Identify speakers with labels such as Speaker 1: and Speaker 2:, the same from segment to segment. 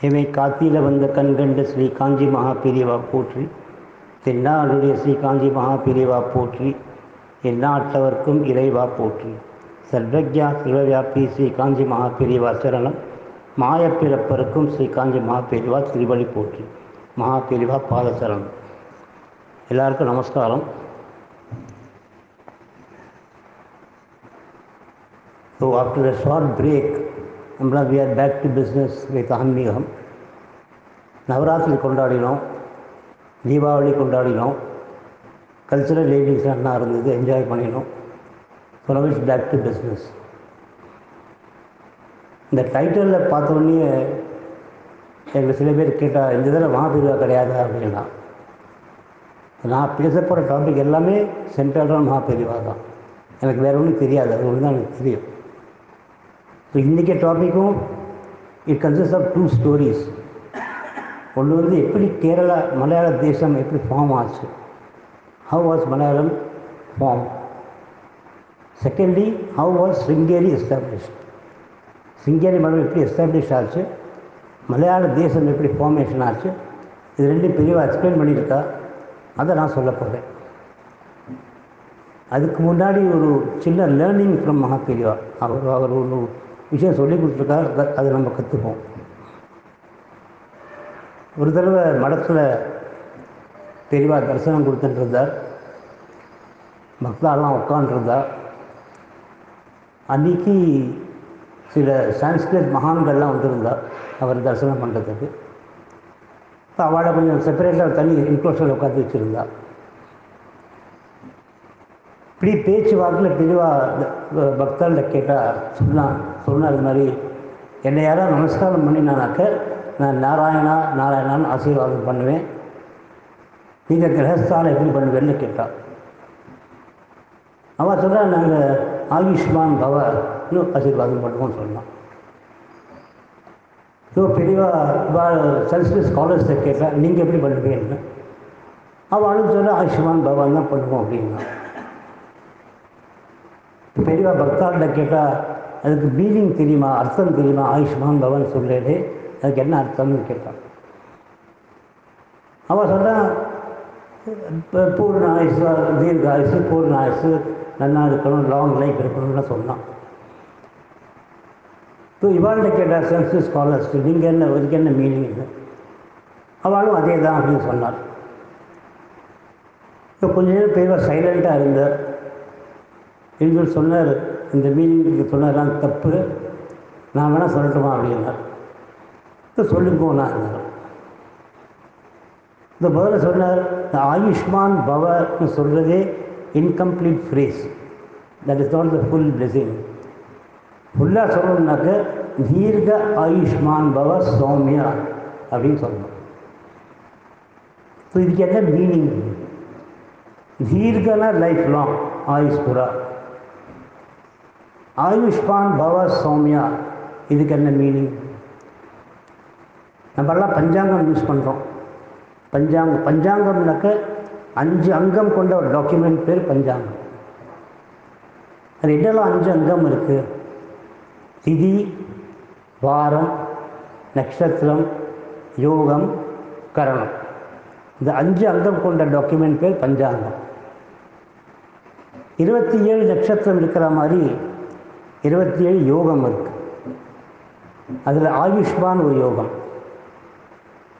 Speaker 1: இவை காத்தில வந்த கண்கண்ட ஸ்ரீ காஞ்சி மகாபிரிவா போற்றி. தென்னாடுடைய ஸ்ரீ காஞ்சி மகாபிரிவா போற்றி. எந்நாட்டவர்க்கும் இறைவா போற்றி. சர்வஜா சர்வவியாபி ஸ்ரீ காஞ்சி மகாபிரிவா சரணம். மாயப்பிறப்பருக்கும் ஸ்ரீ காஞ்சி மகாபிரிவா திருவழி போற்றி. மகாபிரிவா பாதசரணம் எல்லாருக்கும் நமஸ்காரம். So after a short break நம்மளாம் we are back to business with ஆன்மீகம். நவராத்திரி கொண்டாடினோம். தீபாவளி கொண்டாடினோம். கல்ச்சுரல் ஈவெண்ட்ஸ் என்ன இருந்தது என்ஜாய் பண்ணினோம். So now it's back to business இந்த டைட்டிலில் பார்த்தோன்னே எங்களை சில பேர் கேட்டால் இந்த இதில் மகாபீர்வா கிடையாது அப்படின்னா. நான் பேச போகிற டாபிக் எல்லாமே சென்ட்ரலான மகாபெரிவா தான். எனக்கு வேறு ஒன்றும் தெரியாது அது ஒன்று தான் எனக்கு தெரியும். இப்போ இன்றைக்கி டாப்பிக்கும் it consist of two stories ஒன்று வந்து எப்படி கேரளா மலையாள தேசம் எப்படி ஃபார்ம் ஆச்சு? How was Malayalam form secondly how was Sringeri establish Sringeri மடம் எப்படி எஸ்டாப்ளிஷ் ஆச்சு? மலையாள தேசம் எப்படி ஃபார்மேஷன் ஆச்சு? இது ரெண்டும் பெரியவா எக்ஸ்பிளைன் பண்ணியிருக்கா? அதை நான் சொல்ல போகிறேன் அதுக்கு முன்னாடி ஒரு சின்ன லேர்னிங் ஃப்ரம் மகா பெரியவா. அவர் அவர் ஒரு விஷயம் சொல்லி கொடுத்துருக்கா அதை நம்ம கற்றுப்போம் ஒரு தடவை மடத்தில் பெரியவா தரிசனம் கொடுத்துட்டுருந்தார். பக்தாலாம் உட்காந்துருந்தார் அன்றைக்கி சில சான்ஸ்கிரிட் மகான்கள்லாம் வந்திருந்தார் அவர் தரிசனம் பண்ணுறதுக்கு இப்போ அவளை கொஞ்சம் செப்பரேட்டாக தனி இன்க்ளோஷனில் உட்காந்து வச்சுருந்தா. இப்படி பேச்சு வாக்கில் பெரியவா பக்தர்கிட்ட கேட்டால் சொன்னான் சொன்ன அது மாதிரி என்னை யாராவது நமஸ்காரம் பண்ணினானாக்க நான் நாராயணா நாராயணான்னு ஆசீர்வாதம் பண்ணுவேன். நீங்கள் கிரகஸ்தானம் எப்படி பண்ணுவேன்னு கேட்டான் அவன் சொல்கிறான் நாங்கள் ஆயுஷ்மான் பவன்னு ஆசீர்வாதம் பண்ணுவோம்னு சொன்னான் ஸோ பெரியவா சன்ஸ்கிரிட் ஸ்காலர்ஸை கேட்டால் நீங்கள் எப்படி பண்ணுவீங்கன்னு. அவளும் சொல்ல ஆயுஷ்மான் பவான் தான் பண்ணுவோம் அப்படின்னா. பெரியவா பக்தாள்கிட்ட கேட்டால் அதுக்கு மீனிங் தெரியுமா அர்த்தம் தெரியுமா? ஆயுஷ்மான் பவன் சொல்லேது அதுக்கு என்ன அர்த்தம்னு கேட்டான். அவன் சொல்கிறான் இப்போ பூர்ண ஆயுசு தீர்க்க ஆயுசு பூர்ண ஆயுசு நல்லா இருக்கணும் லாங் லைஃப் இருக்கணும்னு சொன்னான். இப்போ இவாள்கிட்ட கேட்டால் சென்சஸ் ஸ்காலர்ஸ் நீங்கள் என்ன இதுக்கு என்ன மீனிங் இல்லை அவளும் அதே தான் அப்படின்னு சொன்னார் இப்போ கொஞ்ச நேரம் பெரிய சைலண்ட்டாக இருந்தார். என்று சொன்னார் இந்த மீனிங் சொன்னதெல்லாம் தப்பு. நான் வேணால் சொல்லட்டுமா அப்படின்னார் இப்போ இருந்தார் இந்த. முதல்ல சொன்னார் இந்த ஆயுஷ்மான் பவர்னு சொல்கிறதே incomplete phrase that is not the full blessing ஃபுல்லாக சொல்லணும்னாக்க தீர்க்க ஆயுஷ்மான் பவ சௌமியா அப்படின்னு சொல்லணும். ஸோ இதுக்கு என்ன மீனிங்? தீர்க்கனா லைஃப் லாங் ஆயுஷ் புரா. ஆயுஷ்மான் பவ சௌமியா. இதுக்கு என்ன மீனிங் நம்மெல்லாம் பஞ்சாங்கம் யூஸ் பண்ணுறோம் பஞ்சாங்கம் பஞ்சாங்கம்னாக்க அஞ்சு அங்கம் கொண்ட ஒரு டாக்குமெண்ட் பேர் பஞ்சாங்கம். அது என்னெல்லாம் அஞ்சு அங்கம் இருக்குது திதி வாரம் நட்சத்திரம் யோகம் கரணம். இந்த அஞ்சு அங்கம் கொண்ட டாக்குமெண்ட் பேர் பஞ்சாங்கம். இருபத்தி ஏழு நட்சத்திரம் இருக்கிற மாதிரி இருபத்தி ஏழு யோகம் இருக்கு. அதில் ஆயுஷ்மான் ஒரு யோகம்.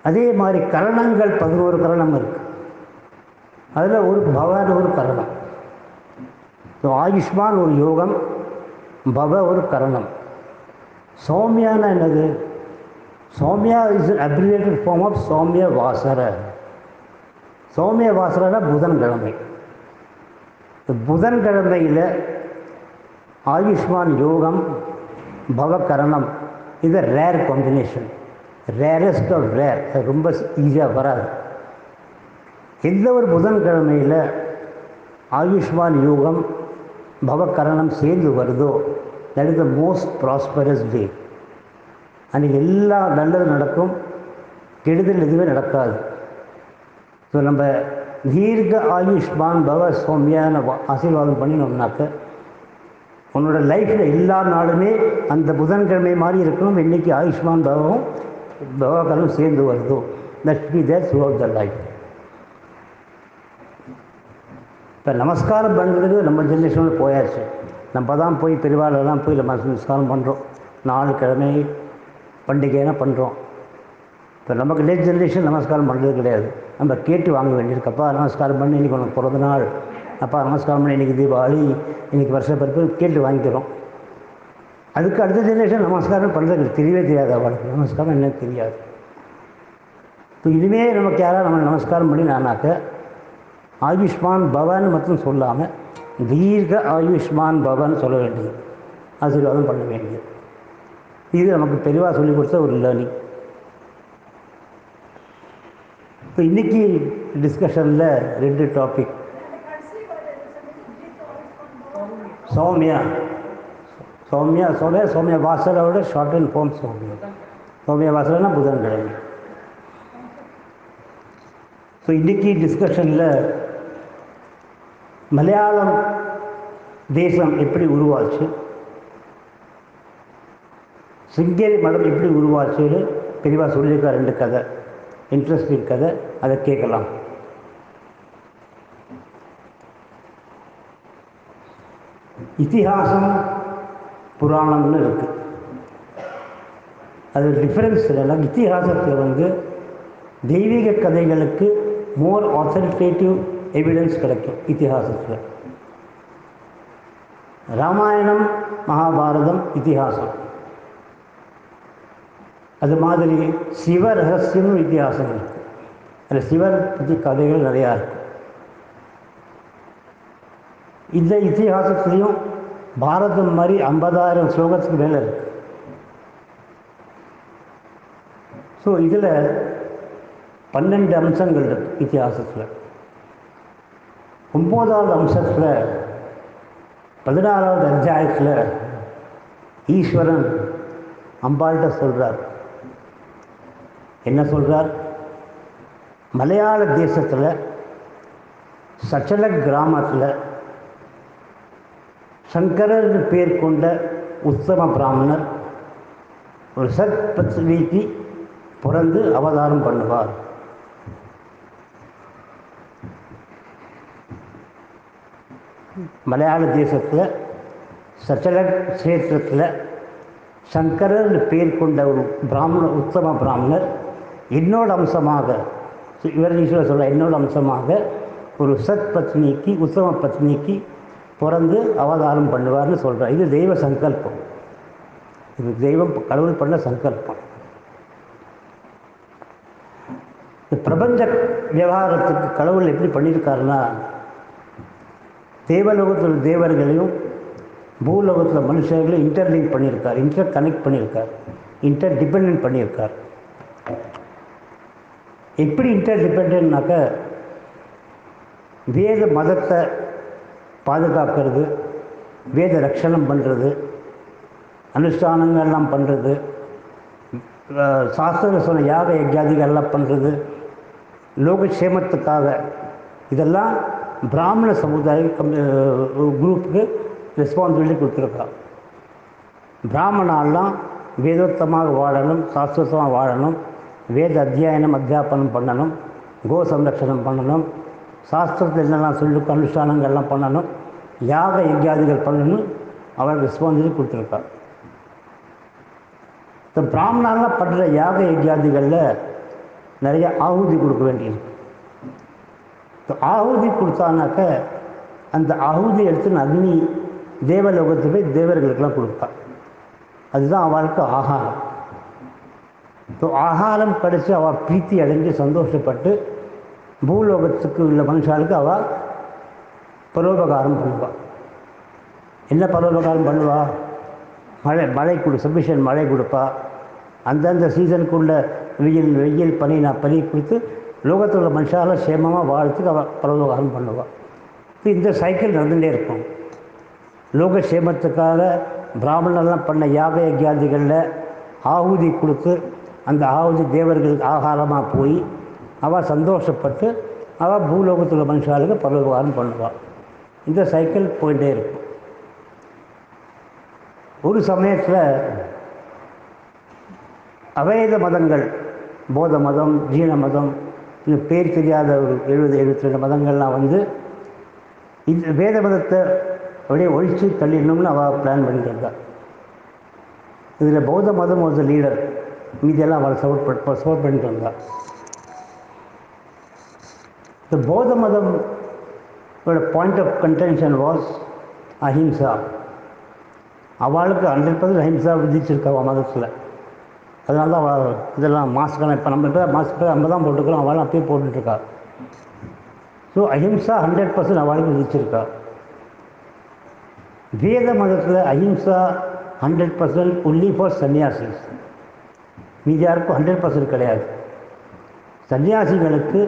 Speaker 1: அதே மாதிரி கரணங்கள் பதினோரு கரணம் இருக்கு. அதில் ஒரு பவன் ஒரு கரணம். ஸோ ஆயுஷ்மான் ஒரு யோகம் பவ ஒரு கரணம். சௌமியானா என்னது? Saumya is abbreviated form of Saumya Vasara. சௌமிய வாசரனா புதன்கிழமை. இந்த புதன்கிழமையில் ஆயுஷ்மான் யோகம் பவகரணம் இது rare combination rarest of rare அது ரொம்ப ஈஸியாக வராது. எந்த ஒரு புதன்கிழமையில் ஆயுஷ்மான் யோகம் பவகரணம் சேர்ந்து வருதோ that is the most prosperous day அன்றைக்கி எல்லா நல்லது நடக்கும் கெடுதல் எதுவுமே நடக்காது. ஸோ நம்ம தீர்க்க ஆயுஷ்மான் பவ சௌமியான ஆசீர்வாதம் பண்ணினோம்னாக்க உன்னோட லைஃப்பில் எல்லா நாளுமே அந்த புதன்கிழமை மாதிரி இருக்கணும். இன்னைக்கு ஆயுஷ்மான் பவம் பகவத்கரணம் சேர்ந்து வருதோ. That be there throughout the life இப்போ நமஸ்காரம் பண்ணுறது நம்ம ஜென்ரேஷனில் போயாச்சு. நம்ம தான் போய் பெருவாளெல்லாம் போய் நம்ம நமஸ்காரம் பண்ணுறோம் நாலு கிழமை பண்டிகைனா பண்ணுறோம் இப்போ நமக்கு லேட் ஜென்ரேஷன் நமஸ்காரம் பண்ணுறது கிடையாது. நம்ம கேட்டு வாங்க வேண்டியிருக்கு. அப்பா நமஸ்காரம் பண்ணி இன்றைக்கி உனக்கு பிறந்த நாள் அப்பா நமஸ்காரம் பண்ணி இன்றைக்கி தீபாவளி இன்றைக்கி வருஷ பிறப்பு கேட்டு வாங்கிக்கிறோம். அதுக்கு அடுத்த ஜென்ரேஷன் நமஸ்காரம் பண்ணுறது தெரியவே தெரியாது அவளுக்கு. நமஸ்காரம் என்னன்னு தெரியாது. இப்போ இனிமேல் நமக்கு யாராவது நம்ம நமஸ்காரம் பண்ணி நானாக்க ஆயுஷ்மான் பவன் மட்டும் சொல்லாமல் தீர்க்க ஆயுஷ்மான் பவன் சொல்ல வேண்டியது ஆசீர்வாதம் பண்ண வேண்டியது. இது நமக்கு தெளிவாக சொல்லிக் கொடுத்த ஒரு லேர்னிங் இப்போ இன்றைக்கி டிஸ்கஷனில் ரெண்டு டாபிக் சௌமியா. சௌமியா சௌமியா சௌமியா வாசலோட ஷார்ட் அண்ட் ஃபார்ம் சௌமியா. சௌமியா புதன் கிழமை. ஸோ இன்றைக்கி டிஸ்கஷனில் மலையாளம் தேசம் எப்படி உருவாச்சு? சிங்கேரி மடம் எப்படி உருவாச்சுன்னு பெரியவா சொல்லியிருக்கா ரெண்டு கதை. இன்ட்ரெஸ்டிங் கதை. அதை கேட்கலாம். இத்திஹாசம் புராணம்னு இருக்குது அது டிஃப்ரென்ஸ் எல்லாம் இத்திஹாசத்தில் வந்து தெய்வீக கதைகளுக்கு மோர் ஆத்தரிட்டேட்டிவ் எவிடன்ஸ் கிடைக்கும் இத்திஹாசத்தில். ராமாயணம் மகாபாரதம் இத்திஹாசம். அது மாதிரி சிவ ரகசியமும் இத்திஹாசம் இருக்குது அதில் சிவர் பற்றி கதைகள் நிறையா இருக்குது இந்த இத்திஹாசத்துலேயும் பாரதம் மாதிரி ஐம்பதாயிரம் ஸ்லோகத்துக்கு மேலே இருக்குது ஸோ இதில் பன்னெண்டு அம்சங்கள் இருக்கு இத்திஹாசத்தில். ஒம்போதாவது அம்சத்தில் பதினாறாவது அத்தியாயத்தில் ஈஸ்வரன் அம்பாள்கிட்ட சொல்கிறார் என்ன சொல்கிறார் மலையாள தேசத்தில் சச்சல கிராமத்தில் சங்கரர்னு பேர் கொண்ட உத்தம பிராமணர் ஒரு சத் பத்னிக்கு பிறந்து அவதாரம் பண்ணுவார். மலையாள தேசத்தில் சச்சல கஷேத்திரத்தில் சங்கரர்னு பேர் கொண்ட ஒரு பிராமண உத்தம பிராமணர் என்னோட அம்சமாக இவர் ஈஸ்வரர் சொல்ல என்னோட அம்சமாக ஒரு சத் பத்னிக்கு உத்தம பத்னிக்கு பிறந்து அவதாரம் பண்ணுவார்னு சொல்கிறார் இது தெய்வ சங்கல்பம். இது தெய்வம் கடவுள் பண்ண சங்கல்பம். இந்த பிரபஞ்ச விவகாரத்துக்கு கடவுள் எப்படி பண்ணியிருக்காருன்னா தேவலோகத்தில் தேவர்களையும் பூலோகத்தில் மனுஷர்களையும் இன்டர்லிங்க் பண்ணியிருக்கார். இன்டர் கனெக்ட் பண்ணியிருக்கார். இன்டர் டிபெண்ட் பண்ணியிருக்கார். எப்படி இன்டர் டிபெண்ட்னாக்க வேத மதத்தை பாதுகாக்கிறது வேத ரட்சணம் பண்ணுறது அனுஷ்டானங்கள்லாம் பண்ணுறது சாஸ்திர சொன்ன யாக யஜாதிகள்லாம் பண்ணுறது லோகக்ஷேமத்துக்காக. இதெல்லாம் பிராமண சமுதாய குரூப்புக்கு ரெஸ்பான்சிபிலிட்டி கொடுத்துருக்கா பிராமணாலாம் வேதோத்தமாக வாழணும் சாஸ்திரத்தமாக வாழணும் வேத அத்தியாயனம் அத்தியாபனம் பண்ணணும் கோ சம்ரட்சணம் பண்ணணும் சாஸ்திரத்தில் என்னெல்லாம் சொல்லி அனுஷ்டானங்கள்லாம் பண்ணணும். யாக யஜ்யாதிகள் பண்ணணும். அவர் ரெஸ்பான்சிபிலிட்டி கொடுத்துருக்கார் இந்த பிராமணாலாம் பண்ணுற யாக யஜ்யாதிகளில் நிறைய ஆகுதி கொடுக்க வேண்டியிருக்கு. ஆகுதி கொடுத்தானாக்க அந்த ஆகுதி எடுத்து அக்னி தேவலோகத்து போய் தேவர்களுக்கெல்லாம் கொடுப்பா. அதுதான் அவளுக்கு ஆகாரம். இப்போ ஆகாரம் கிடைச்சி அவள் பிரீத்தி அடைஞ்சு சந்தோஷப்பட்டு பூலோகத்துக்கு உள்ள மனுஷாளுக்கு அவள் பரோபகாரம் பண்ணுவாள் என்ன பரோபகாரம் பண்ணுவா? மழை மழை கொடு சபிஷன் மழை கொடுப்பா. அந்தந்த சீசனுக்குள்ள வெயில் வெயில் பனி நான் பனி கொடுத்து லோகத்தில் உள்ள மனுஷால சேமமாக வாழ்த்துக்கு அவள் பரோபகாரம் பண்ணுவாள் இந்த சைக்கிள் நடந்துகிட்டே இருக்கும். லோக சேமத்துக்காக பிராமணர்லாம் பண்ண யாக யஜ்யாதிகளில் ஆகுதி கொடுத்து அந்த ஆகுதி தேவர்களுக்கு ஆகாரமாக போய் அவள் சந்தோஷப்பட்டு அவள் பூலோகத்தில் உள்ள மனுஷாளுக்கு பரோபகாரம் பண்ணுவாள் இந்த சைக்கிள் போயிட்டே இருக்கும். ஒரு சமயத்தில் அவேத மதங்கள் போத மதம் ஜீன மதம் இந்த பேர் தெரியாத ஒரு எழுபது எழுபத்தி ரெண்டு மதங்கள்லாம் வந்து இந்த வேத மதத்தை அப்படியே ஒழித்து தள்ளிடணும்னு அவள் பிளான் பண்ணிட்டு இருந்தாள் இதில் பௌத்த மதம் ஒரு லீடர் மீதியெல்லாம் அவளை சப்போர்ட் பண்ண சப்போர்ட் பண்ணிட்டு இருந்தா இந்த போத மதம் point of contention was ahimsa அவளுக்கு ஹண்ட்ரட் பர்சன்ட் அஹிம்சா விதிச்சிருக்கா அவள் மதத்தில் அதனால தான் அவள் இதெல்லாம் மாஸ்க்கெல்லாம் இப்போ நம்ம இப்போ மாஸ்க் நம்ம தான் போட்டுக்கிறோம் அவளும் அப்பயே போட்டுட்ருக்கா. ஸோ அஹிம்சா ஹண்ட்ரட் பர்சன்ட் அவளுக்கு விதிச்சிருக்கா. வேத மதத்தில் ahimsa hundred percent only for sannyasis மீதி யாருக்கும் ஹண்ட்ரட் பர்சன்ட் கிடையாது. சன்னியாசிகளுக்கு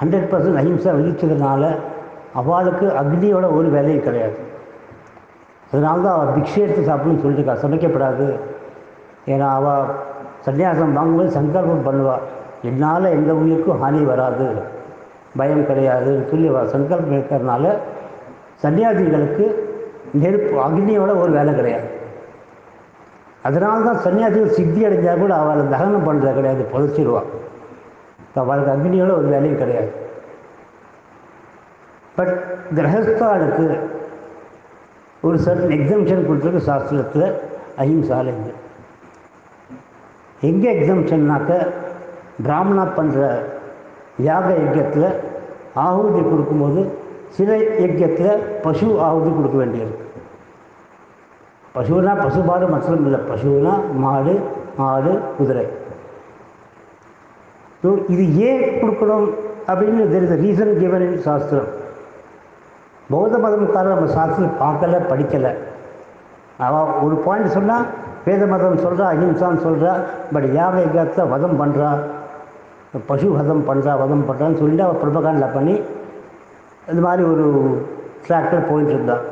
Speaker 1: ஹண்ட்ரட் பர்சன்ட் அஹிம்சா விதித்ததுனால அவளுக்கு அக்னியோட ஒரு வேலையும் கிடையாது. அதனால தான் அவள் பிக்ஷை எடுத்து சாப்பிடணும்னு சொல்லிட்டுருக்கா சமைக்கப்படாது. ஏன்னா அவள் சன்னியாசம் வாங்கும்போது சங்கல்பம் பண்ணுவாள் என்னால் எந்த உயிருக்கும் ஹானி வராது. பயம் கிடையாதுன்னு சொல்லி அவள் சங்கல்பம் இருக்கிறதுனால சன்னியாசிகளுக்கு நெருப்பு அக்னியோட ஒரு வேலை கிடையாது. அதனால தான் சன்னியாசிகள் சித்தி அடைஞ்சால் கூட அவளை தகனம் பண்ணுறது கிடையாது புதைச்சிடுவாள் அவளுக்கு அக்னியோட ஒரு வேலையும் கிடையாது. பட் கிரகஸ்தாளுக்கு ஒரு சர்டன் எக்ஸம்ஷன் கொடுத்துருக்கு சாஸ்திரத்தில் அஹிம்சாலேருந்து எங்கே எக்ஸம்ஷன்னாக்க பிராமணா பண்ணுற யாக யஜ்யத்தில் ஆகுதி கொடுக்கும்போது சில யஜ்யத்தில் பசு ஆகுதி கொடுக்க வேண்டியிருக்கு. பசுனா பசுபாடு மற்றும் இல்லை. பசுனா மாடு ஆடு குதிரை. ஸோ இது ஏன் கொடுக்கணும் அப்படின்னு there is reason given in சாஸ்திரம் பௌத்த மதம்காரர் நம்ம சாஸ்திரம் பார்க்கல படிக்கலை. அவள் ஒரு பாயிண்ட் சொன்னால் வேத மதம் சொல்கிறா அஹிம்சான்னு சொல்கிறா பட் யாக யஜ்யத்தை வதம் பண்ணுறா பசு வதம் பண்ணுறா வதம் பண்ணுறான்னு சொல்லிட்டு அவள் பிரபகாண்டில் பண்ணி இது மாதிரி ஒரு ட்ராக்டர் போயிட்டு இருந்தான்.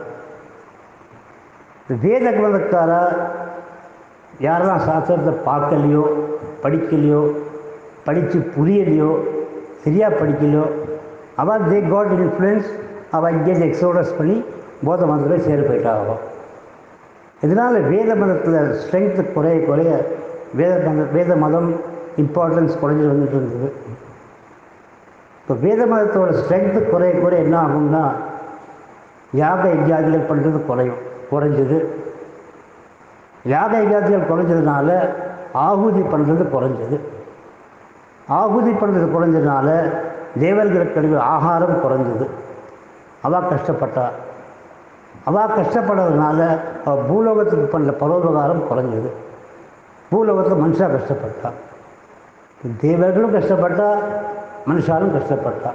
Speaker 1: வேத மதக்காரா யாரெல்லாம் சாஸ்திரத்தை பார்க்கலையோ படிக்கலையோ படித்து புரியலையோ சரியாக படிக்கலையோ அவள் தே காட் இன்ஃப்ளூயன்ஸ் அவள் இங்கே எக்ஸோடஸ் பண்ணி போத மதத்தில் சேர போயிட்டாகும் இதனால் வேத மதத்தில் ஸ்ட்ரென்த்து குறைய குறைய வேத மத வேத மதம் இம்பார்ட்டன்ஸ் குறைஞ்சி வந்துட்டு இருந்தது. இப்போ வேத மதத்தோட ஸ்ட்ரென்த்து குறைய குறைய என்ன ஆகும்னா யாக யஜ்யாதிகள் பண்ணுறது குறையும் குறைஞ்சது. யாக யஜ்யாதிகள் குறைஞ்சதுனால ஆகுதி பண்ணுறது குறைஞ்சது. ஆகுதி பண்ணுறது குறைஞ்சதுனால தேவர்களுக்கு கிடைக்கிற ஆகாரம் குறைஞ்சது. அவள் கஷ்டப்பட்டா. அவள் கஷ்டப்படுறதுனால அவள் பூலோகத்துக்கு பண்ணுற பரோபகாரம் குறைஞ்சது. பூலோகத்தில் மனுஷா கஷ்டப்பட்டா. தேவர்களும் கஷ்டப்பட்டா மனுஷாலும் கஷ்டப்பட்டா.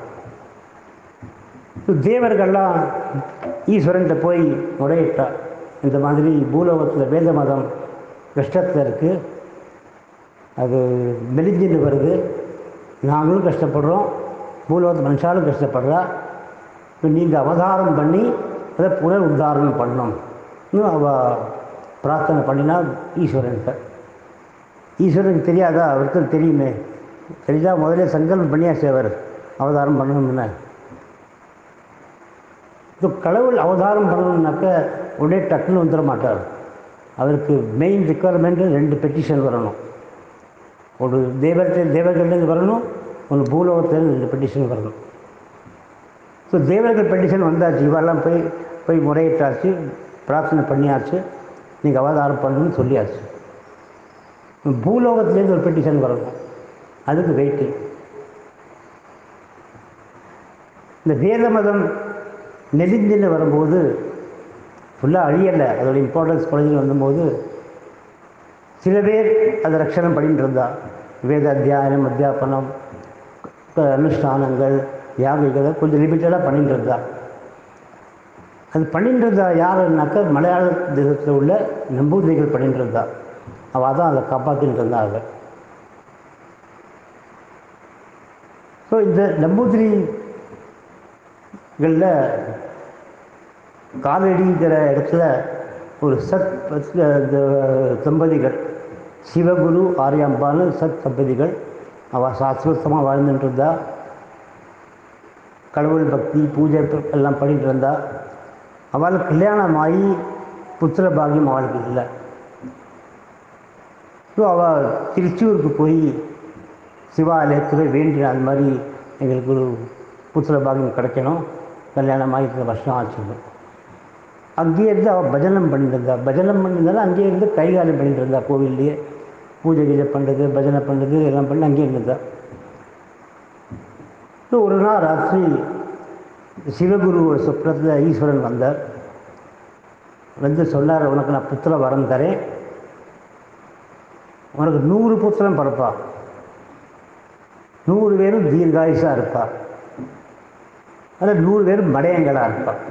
Speaker 1: தேவர்கள்லாம் ஈஸ்வரன்கிட்ட போய் முறையிட்டா இந்த மாதிரி பூலோகத்தில் வேத மதம் கஷ்டத்தில் இருக்குது அது மெலிஞ்சின்னு வருது. நாங்களும் கஷ்டப்படுறோம் பூலோகத்து மனுஷாலும் கஷ்டப்படுறா. இப்போ நீங்கள் அவதாரம் பண்ணி அதை புனர் உத்தாரணம் பண்ணணும். அவ பிரார்த்தனை பண்ணினா ஈஸ்வரன்கிட்ட ஈஸ்வரனுக்கு தெரியாதா? அவருக்கு தெரியுமே. தெரிஞ்சா முதல்ல சங்கல்பம் பண்ணியாச்சு அவர்? அவதாரம் பண்ணணும்னு. இப்போ கடவுள் அவதாரம் பண்ணணும்னாக்க உடனே டக்குன்னு வந்துட மாட்டார். அவருக்கு மெயின் ரிக்குவயர்மெண்ட்டு ரெண்டு பெட்டிஷன் வரணும். ஒரு தேவர்கிட்ட தேவர்கள்லேருந்து வரணும் ஒன்று பூலோகத்துலேருந்து ரெண்டு பெட்டிஷன் வரணும். ஸோ தேவர்கள் பெட்டிஷன் வந்தாச்சு இவெல்லாம் போய் போய் முறையிட்டாச்சு பிரார்த்தனை பண்ணியாச்சு நீங்கள் அவதாரம் பண்ணணும்னு சொல்லியாச்சு. பூலோகத்துலேருந்து ஒரு பெட்டிஷன் வரணும். அதுக்கு வெயிட்டிங் இந்த வேத மதம் நெலிஞ்சின்னு வரும்போது ஃபுல்லாக அழியலை. அதோட இம்பார்ட்டன்ஸ் குறைஞ்சின்னு வந்தபோது சில பேர் அதை ரட்சணம் பண்ணிட்டு இருந்தா வேத அத்தியாயனம் அத்தியாபனம் அனுஷ்டானங்கள் யாகைகளை கொஞ்சம் லிமிட்டடாக பண்ணிட்டு இருந்தா அது பண்ணிட்டு இருந்தா யாருன்னாக்கா மலையாள தேசத்தில் உள்ள நம்பூதிரிகள் பண்ணிட்டு இருந்தா அவள் தான் அதை காப்பாற்றிட்டு இருந்தாங்க. ஸோ இந்த நம்பூதிரிகளில் காலடிங்கிற இடத்துல ஒரு சத் தம்பதிகள். சிவகுரு ஆரியாம்பான்னு சத் தம்பதிகள். அவள் சாஸ்வத்தமாக வாழ்ந்துட்டு இருந்தா கடவுள் பக்தி பூஜை எல்லாம் பண்ணிட்டு இருந்தா அவளுக்கு கல்யாணம் ஆகி புத்திர பாகியம் அவளுக்கு இல்லை. ஸோ அவள் திருச்சூருக்கு போய் சிவாலயத்தில் வேண்டி அது மாதிரி எங்களுக்கு ஒரு புத்திர பாகியம் கிடைக்கணும். கல்யாணம் ஆகி வருஷம் ஆச்சு அங்கேயே இருந்து அவள் பஜனம் பண்ணிட்டு இருந்தா பஜனம் பண்ணியிருந்தாலும் அங்கேயே இருந்து கைகாலம் பண்ணிட்டு இருந்தா கோவில்லையே பூஜை கீஜை பண்ணுறது பஜனை பண்ணுறது எல்லாம் பண்ணி அங்கேயே இருந்தா ஸோ ஒரு நாள் ராத்திரி சிவகுருவோட சொப்னத்தில் ஈஸ்வரன் வந்தார். வந்து சொன்னார் உனக்கு நான் புத்திர வரம் தரேன். உனக்கு நூறு புத்திரம் பிறப்பா நூறு பேரும் தீர்காயுஷாக இருப்பா. அதில் நூறு பேரும் மடையங்களாக இருப்பாள்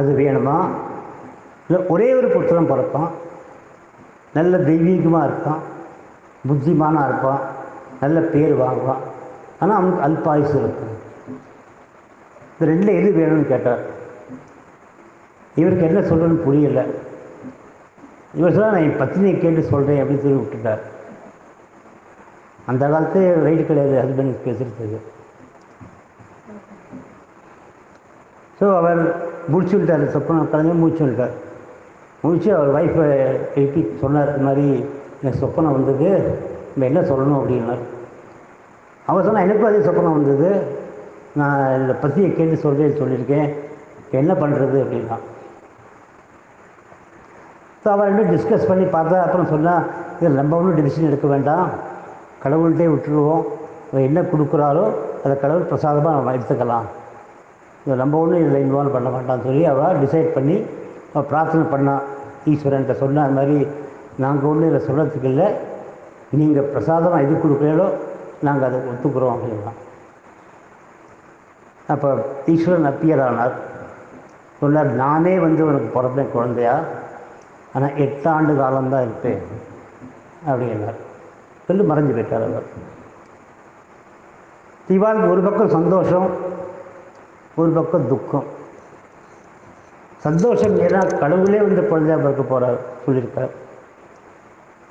Speaker 1: அது வேணுமா? இல்லை ஒரே ஒரு புத்தகம் பிறப்பான். நல்ல தெய்வீகமாக இருப்பான். புத்திமானாக இருப்பான். நல்ல பேர் வாங்குவான். ஆனால் அவனுக்கு அல்பாயுசு இருக்கும் இந்த ரெண்டில் எது வேணும்னு கேட்டார் இவருக்கு என்ன சொல்கிறன்னு புரியலை. இவர் சொல்ல நான் என் பத்தினியை கேட்டு சொல்கிறேன் அப்படின்னு சொல்லி விட்டுட்டார். அந்த காலத்து ரைட்டு கிடையாது ஹஸ்பண்ட் பேசுகிறதுக்கு ஸோ அவர் முடிச்சு விட்டார். சொப்பனம் கலைஞர் முடிச்சு விட்டார். முடிச்சு அவர் ஒய்ஃபை எழுப்பி சொன்னார் இது மாதிரி எனக்கு சொப்பனம் வந்தது. நம்ம என்ன சொல்லணும்? அப்படின்னார். அவர் சொன்னால் எனக்கும் அதே சொப்பனம் வந்தது. நான் இந்த பற்றியை கேட்டு சொல்கிறேன்னு சொல்லியிருக்கேன். என்ன பண்ணுறது அப்படின்னா ஸோ அவர் ரெண்டும் டிஸ்கஸ் பண்ணி பார்த்தா அப்புறம் சொன்னால் இதில் நம்ம ஒன்றும் டிசிஷன் எடுக்க வேண்டாம். கடவுள்கிட்டே விட்டுருவோம். அவர் என்ன கொடுக்குறாரோ அதை கடவுள் பிரசாதமாக நம்ம எடுத்துக்கலாம். நம்ம ஒன்றும் இதில் இன்வால்வ் பண்ண மாட்டான்னு சொல்லி அவள் டிசைட் பண்ணி அவள் பிரார்த்தனை பண்ணான் ஈஸ்வரன்ட்ட சொன்ன அது மாதிரி நாங்கள் ஒன்றும் இதை சொல்கிறதுக்கு இல்லை. நீங்கள் பிரசாதமாக எது கொடுக்குறீங்களோ நாங்கள் அதை ஒத்துக்கிறோம் அப்படின்னா. அப்போ ஈஸ்வரன் அப்பியர் ஆனார். சொன்னார் நானே வந்து உனக்கு பிறந்தேன் குழந்தையா? ஆனால் எட்டு ஆண்டு காலம்தான் இருப்பேன். அப்படின்னார். சொல்லி மறைஞ்சு போயிட்டார் அவர். இவாளுக்கு ஒரு பக்கம் சந்தோஷம் ஒரு பக்கம் துக்கம். சந்தோஷம் ஏன்னா கடவுளே வந்து குழந்தையாக பிறக்க போகிறார் சொல்லியிருக்கார்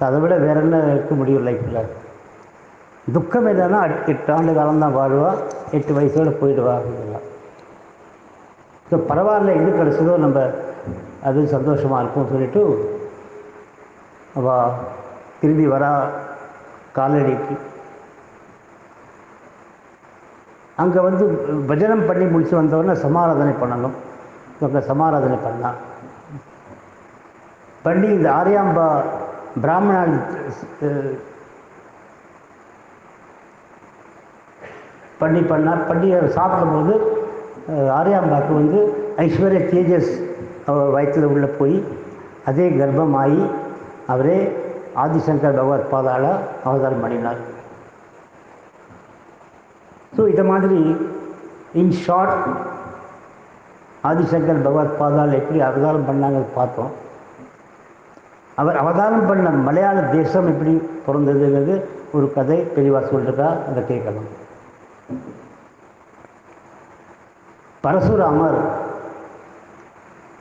Speaker 1: அதை விட வேற என்ன இருக்க முடியும் லைஃப்பில் துக்கம் என்னன்னா எட்டு ஆண்டு காலம் தான் வாழ்வா எட்டு வயசோடு போயிடுவா அப்படின்னா. ஸோ பரவாயில்ல எது கிடச்சதோ நம்ம அது சந்தோஷமாக இருக்கும்னு சொல்லிட்டு அவள் திரும்பி வரா காலடிக்கு. அங்கே வந்து பஜனம் பண்ணி முடிச்சு வந்தவொடனே சமாராதனை பண்ணணும். இவங்க சமாராதனை பண்ணா பண்ணி இந்த ஆரியாம்பா பிராமணால் பண்ணி பண்ணா பண்ணி சாப்பிடும்போது ஆரியாம்பாக்கு வந்து ஐஸ்வர்ய தேஜஸ் அவர் வயிற்றில் உள்ளே போய் அதே கர்ப்பமாகி அவரே ஆதிசங்கர் பகவத் பாதாள அவதாரம் பண்ணினார். ஸோ இதை மாதிரி இன் ஷார்ட் ஆதிசங்கர் பகவத் பாதால் எப்படி அவதாரம் பண்ணாங்கன்னு பார்த்தோம். அவர் அவதாரம் பண்ண மலையாள தேசம் எப்படி பிறந்ததுங்கிறது ஒரு கதை தெளிவாக சொல்லிருக்கா அதை கேட்கலாம். பரசுராமர்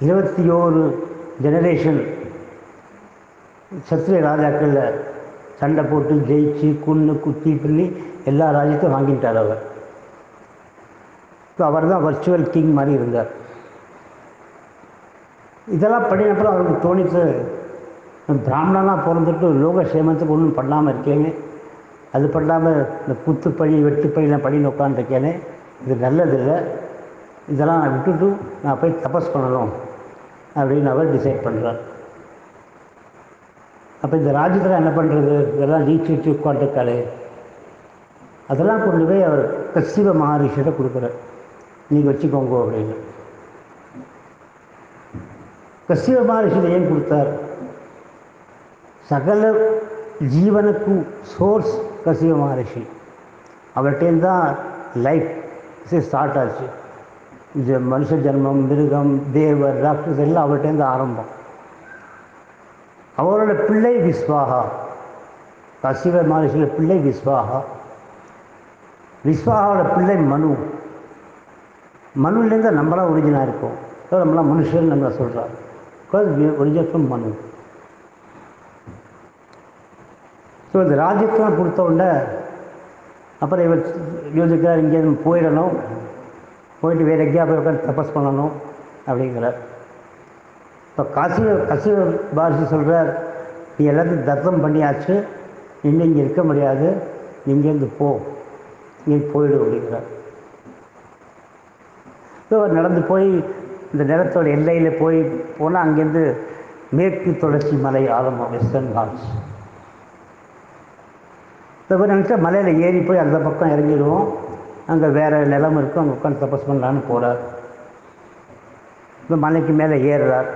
Speaker 1: இருபத்தி ஓரு ஜெனரேஷன் சத்திரிய ராஜாக்களில் சண்டை போட்டு ஜெயிச்சு குன்னு குத்தி பிள்ளி எல்லா ராஜ்யத்தையும் வாங்கிட்டார் அவர். ஸோ அவர் தான் வர்ச்சுவல் கிங் மாதிரி இருந்தார். இதெல்லாம் பண்ணினப்பறம் அவருக்கு தோணித்து பிராமணனாக பிறந்துட்டு லோக சேமத்துக்கு ஒன்றும் பண்ணாமல் இருக்கேனே. அது பண்ணாமல் இந்த குத்துப்பழி வெட்டுப்பழிலாம் பண்ணின்னு உட்காந்துருக்கேனே இது நல்லதில்லை. இதெல்லாம் நான் விட்டுட்டு நான் போய் தபஸ் பண்ணணும் அப்படின்னு அவர் டிசைட் பண்ணுறார் அப்போ இந்த ராஜ்யத்தில் என்ன பண்ணுறது இதெல்லாம் நீச்சு வச்சு கலை அதெல்லாம் கொண்டு போய் அவர் கசிவ மகரிஷிட்ட கொடுக்குறார். நீங்கள் வச்சுக்கோங்க அப்படின்னு. கசிவ மகரிஷியில் ஏன் கொடுத்தார்? சகல ஜீவனுக்கும் சோர்ஸ் கசிவ மகரிஷி. அவர்கிட்டேருந்து தான் லைஃப் ஸ்டார்ட் ஆச்சு. இந்த மனுஷ ஜென்மம் மிருகம் தேவர் ராட்சஸ் எல்லாம் அவர்கிட்டேருந்து ஆரம்பம். அவரோட பிள்ளை விஸ்வாகா. கசிவ மகர்ஷியோட பிள்ளை விஸ்வாகா. விஸ்வாகாவோட பிள்ளை மனு. மனுலேருந்து நம்மளாம் ஒரிஜினாக இருக்கும் ஸோ நம்மளாம் மனுஷன் நம்மளை சொல்கிறார் because original from Manu. So இந்த ராஜ்யத்தெலாம் கொடுத்த உடனே அப்புறம் இவர் யோசிக்கிறார் இங்கே போயிடணும். போயிட்டு வேறு எங்கேயா போய் உட்காந்து தபஸ் பண்ணணும் அப்படிங்கிறார். இப்போ காசி கசி பாரதி சொல்கிறார் நீ எல்லாத்தையும் தத்தம் பண்ணியாச்சு இன்னும் இங்கே இருக்க முடியாது இங்கேருந்து போ இங்கே போயிடு அப்படிங்கிறார். ஸோ அவர் நடந்து போய் இந்த நிலத்தோட எல்லையில் போய் போனால் அங்கேருந்து மேற்கு தொடர்ச்சி மலை ஆரம்பம் வெஸ்டர்ன் ஹால்ஸ் இப்போ நினச்சா மலையில் ஏறி போய் அந்த பக்கம் இறங்கிடுவோம். அங்கே வேறு நிலம் இருக்கும் அங்கே உட்காந்து தபஸ் பண்ணலான்னு போகிறார் இந்த மலைக்கு மேலே ஏறுறார்.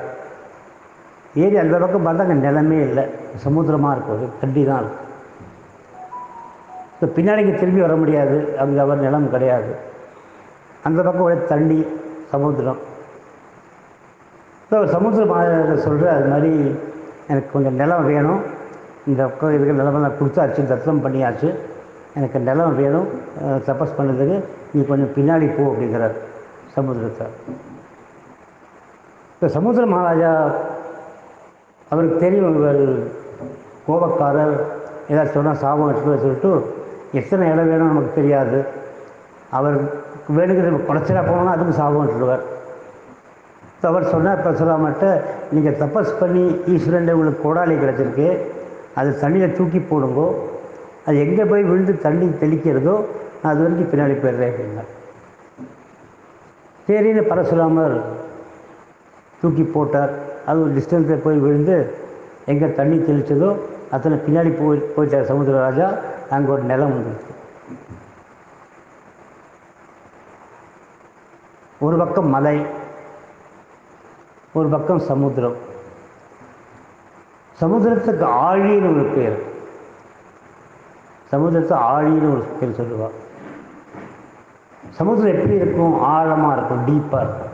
Speaker 1: ஏறி அந்த பக்கம் பார்த்தா அங்கே நிலமே இல்லை. சமுத்திரமாக இருக்கும் அது. தண்ணி தான் இருக்கும். இப்போ பின்னாடிக்கு திரும்பி வர முடியாது. அங்கே அவர் நிலம் கிடையாது. அந்த பக்கம் ஒரே தண்ணி சமுத்திரம். ஸோ சமுத்திர சொல்கிற அது மாதிரி எனக்கு கொஞ்சம் நிலம் வேணும். இந்த பக்கம் இருக்கிற நிலமெல்லாம் கொடுத்தாச்சு தத்தம் பண்ணியாச்சு. எனக்கு நிலம் வேணும். அஹ், தபஸ் பண்ணதுக்கு நீ கொஞ்சம் பின்னாடி போ அப்படிங்கிறார் சமுத்திரத்தை இப்போ சமுத்திர மகாராஜா அவருக்கு தெரியும் இவர் கோபக்காரர் ஏதாச்சும் சொன்னால் சாபம் வச்சுட்டு சொல்லிட்டு எத்தனை இடம் வேணும் நமக்கு தெரியாது. அவர் வேணுங்கிற குறைச்சலாக போனோம்னா அதுக்கு சாபம் வச்சுடுவார் So அவர் சொன்னார் சொல்லாமட்ட நீங்கள் தபஸ் பண்ணி ஈஸ்வரன் உங்களுக்கு கோடாலி கிடச்சிருக்கு. அது தண்ணியில் தூக்கி போடுங்கோ. அது எங்கே போய் விழுந்து தண்ணி தெளிக்கிறதோ நான் அது வரைக்கும் பின்னாடி போயிடுறேன் அப்படின்னா சரின்னு பரசுராமர் தூக்கி போட்டார். அது ஒரு டிஸ்டன்ஸில் போய் விழுந்து எங்கே தண்ணி தெளித்ததோ அத்தனை பின்னாடி போய் போயிட்டார் சமுத்திரராஜா அங்கே ஒரு நிலம் வந்துருக்கு ஒரு பக்கம் மலை ஒரு பக்கம் சமுத்திரம். சமுத்திரத்துக்கு ஆழின்னு ஒரு பேர். சமுத்திரத்தை ஆழின்னு ஒரு பேர் சொல்லுவாள் சமுத்திரம் எப்படி இருக்கும்? ஆழமாக இருக்கும் டீப்பாக இருக்கும்.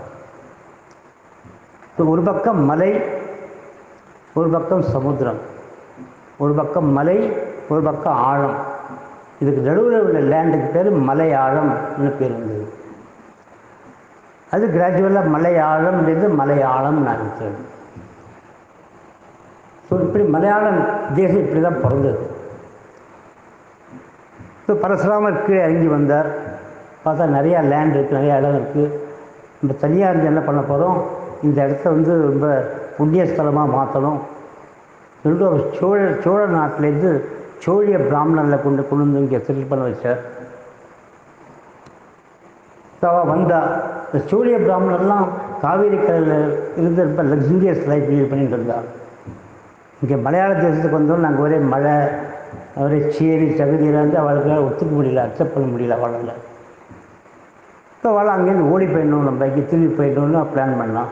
Speaker 1: இப்போ ஒரு பக்கம் மலை ஒரு பக்கம் சமுத்திரம் ஒரு பக்கம் மலை ஒரு பக்கம் ஆழம் இதுக்கு நடுவில் உள்ள லேண்டுக்கு பேர் மலை ஆழம்னு பேர் வந்தது. அது கிராஜுவலாக மலை ஆழம்ன்றது மலை ஆழம்னு நான் ஸோ இப்படி மலையாளம் தேசம் இப்படி தான் பிறந்தது. இப்போ பரசுராமர் கீழே இறங்கி வந்தார். பார்த்தா நிறையா லேண்ட் இருக்குது நிறையா இடம் இருக்குது நம்ம தனியாக இருந்து என்ன பண்ண போகிறோம் இந்த இடத்த வந்து ரொம்ப புண்ணிய ஸ்தலமாக மாற்றணும் சொல்லிட்டு அவர் சோழ சோழ நாட்டிலேருந்து சோழிய பிராமணனில் கொண்டு கொண்டு வந்து இங்கே செட்டில் பண்ண வச்சார். ஸோ அவள் வந்தா. இந்த சோழிய பிராமணர்லாம் காவேரி கரையில் இருந்து ரொம்ப லக்ஸூரியஸ் லைஃப் லீட் பண்ணிட்டு இருந்தா. இங்கே மலையாள தேசத்துக்கு வந்தோம் நாங்கள் ஒரே மழை ஒரே சேரி சகுதியில் வந்து அவளுக்கு ஒத்துக்க முடியல அக்செப்ட் பண்ண முடியல அவளால். இப்போ அவள் அங்கேருந்து ஓடி போயிடணும் நம்ம இங்கே திரும்பி போயிடணும்னு பிளான் பண்ணான்.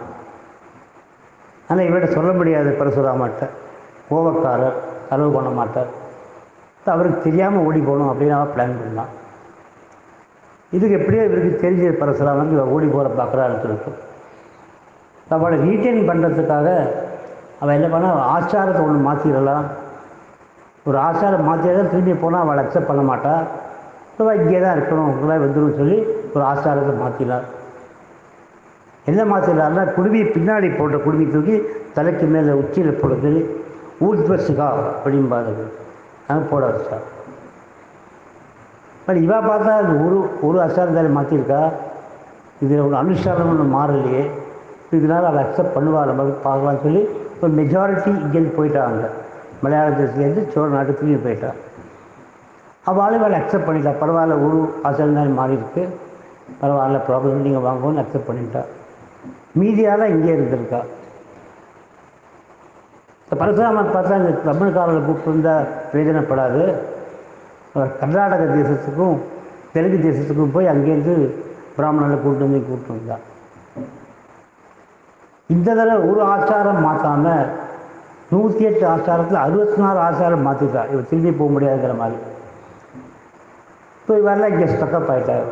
Speaker 1: ஆனால் இவர்கிட்ட சொல்ல முடியாது பரசுராமட்ட கோபக்காரர் அளவு பண்ண மாட்டார். அவருக்கு தெரியாமல் ஓடி போகணும் அப்படின்னு அவன் பிளான் பண்ணான் இதுக்கு எப்படியோ இவருக்கு தெரிஞ்ச பரசுராமன். இவர் ஓடி போகிற பார்க்குறாருன்னு சொல்லிட்டு அவளை ரீட்டைன் பண்ணுறதுக்காக அவள் என்ன பண்ணா ஆச்சாரத்தை ஒன்று மாற்றிடலாம் ஒரு ஆச்சாரம் மாற்றிதான் திரும்பி போனால் அவளை அக்செப்ட் பண்ண மாட்டா. இப்போ இங்கே தான் இருக்கணும் உங்களால் வந்துடும் சொல்லி ஒரு ஆச்சாரத்தை மாற்றினார் என்ன மாற்றினார்னா குடுமி பின்னாடி போட்ட குடுமி தூக்கி தலைக்கு மேலே உச்சியில் போட ஊர்வசிகா அப்படின்னு அப்படிம்பாரு. அது போட வச்சா. பட் இவா பார்த்தா அது ஒரு ஒரு ஆச்சாரம் மாற்றிருக்கா இதில் ஒரு அனுஷ்டானம் ஒன்று மாறலையே. இதனால் அதை அக்செப்ட் பண்ணுவா நம்ம பார்க்கலாம்னு சொல்லி ஒரு மெஜாரிட்டி இங்கேருந்து போயிட்டாங்க. மலையாள தேசத்துலேருந்து சோழ நாட்டுக்குள்ளேயும் போயிட்டான் அவளை வேலை அக்செப்ட் பண்ணிட்டா. பரவாயில்ல ஒரு ஆச்சாரம் மாறி இருக்கு பரவாயில்ல ப்ராப்ளம் நீங்கள் வாங்குவோன்னு அக்செப்ட் பண்ணிட்டான் மீதியால் இங்கே இருந்திருக்கா. இந்த பரசுராமர் பார்த்தா இந்த தமிழ்காரர்களை கூப்பிட்டு பிரயோஜனப்படாது. அவர் கர்நாடக தேசத்துக்கும் தெலுங்கு தேசத்துக்கும் போய் அங்கேருந்து பிராமணர்களை கூப்பிட்டு வந்து கூப்பிட்டு வந்தார் இந்த தடவை ஒரு ஆச்சாரம் மாற்றாம நூற்றி எட்டு ஆச்சாரத்தில் அறுபத்தி நாலு ஆச்சாரம் மாற்றிட்டார் இவர் திரும்பி போக முடியாதுங்கிற மாதிரி. இப்போ இவரெல்லாம் இங்கே ஸ்டக்கப் ஆகிட்டார்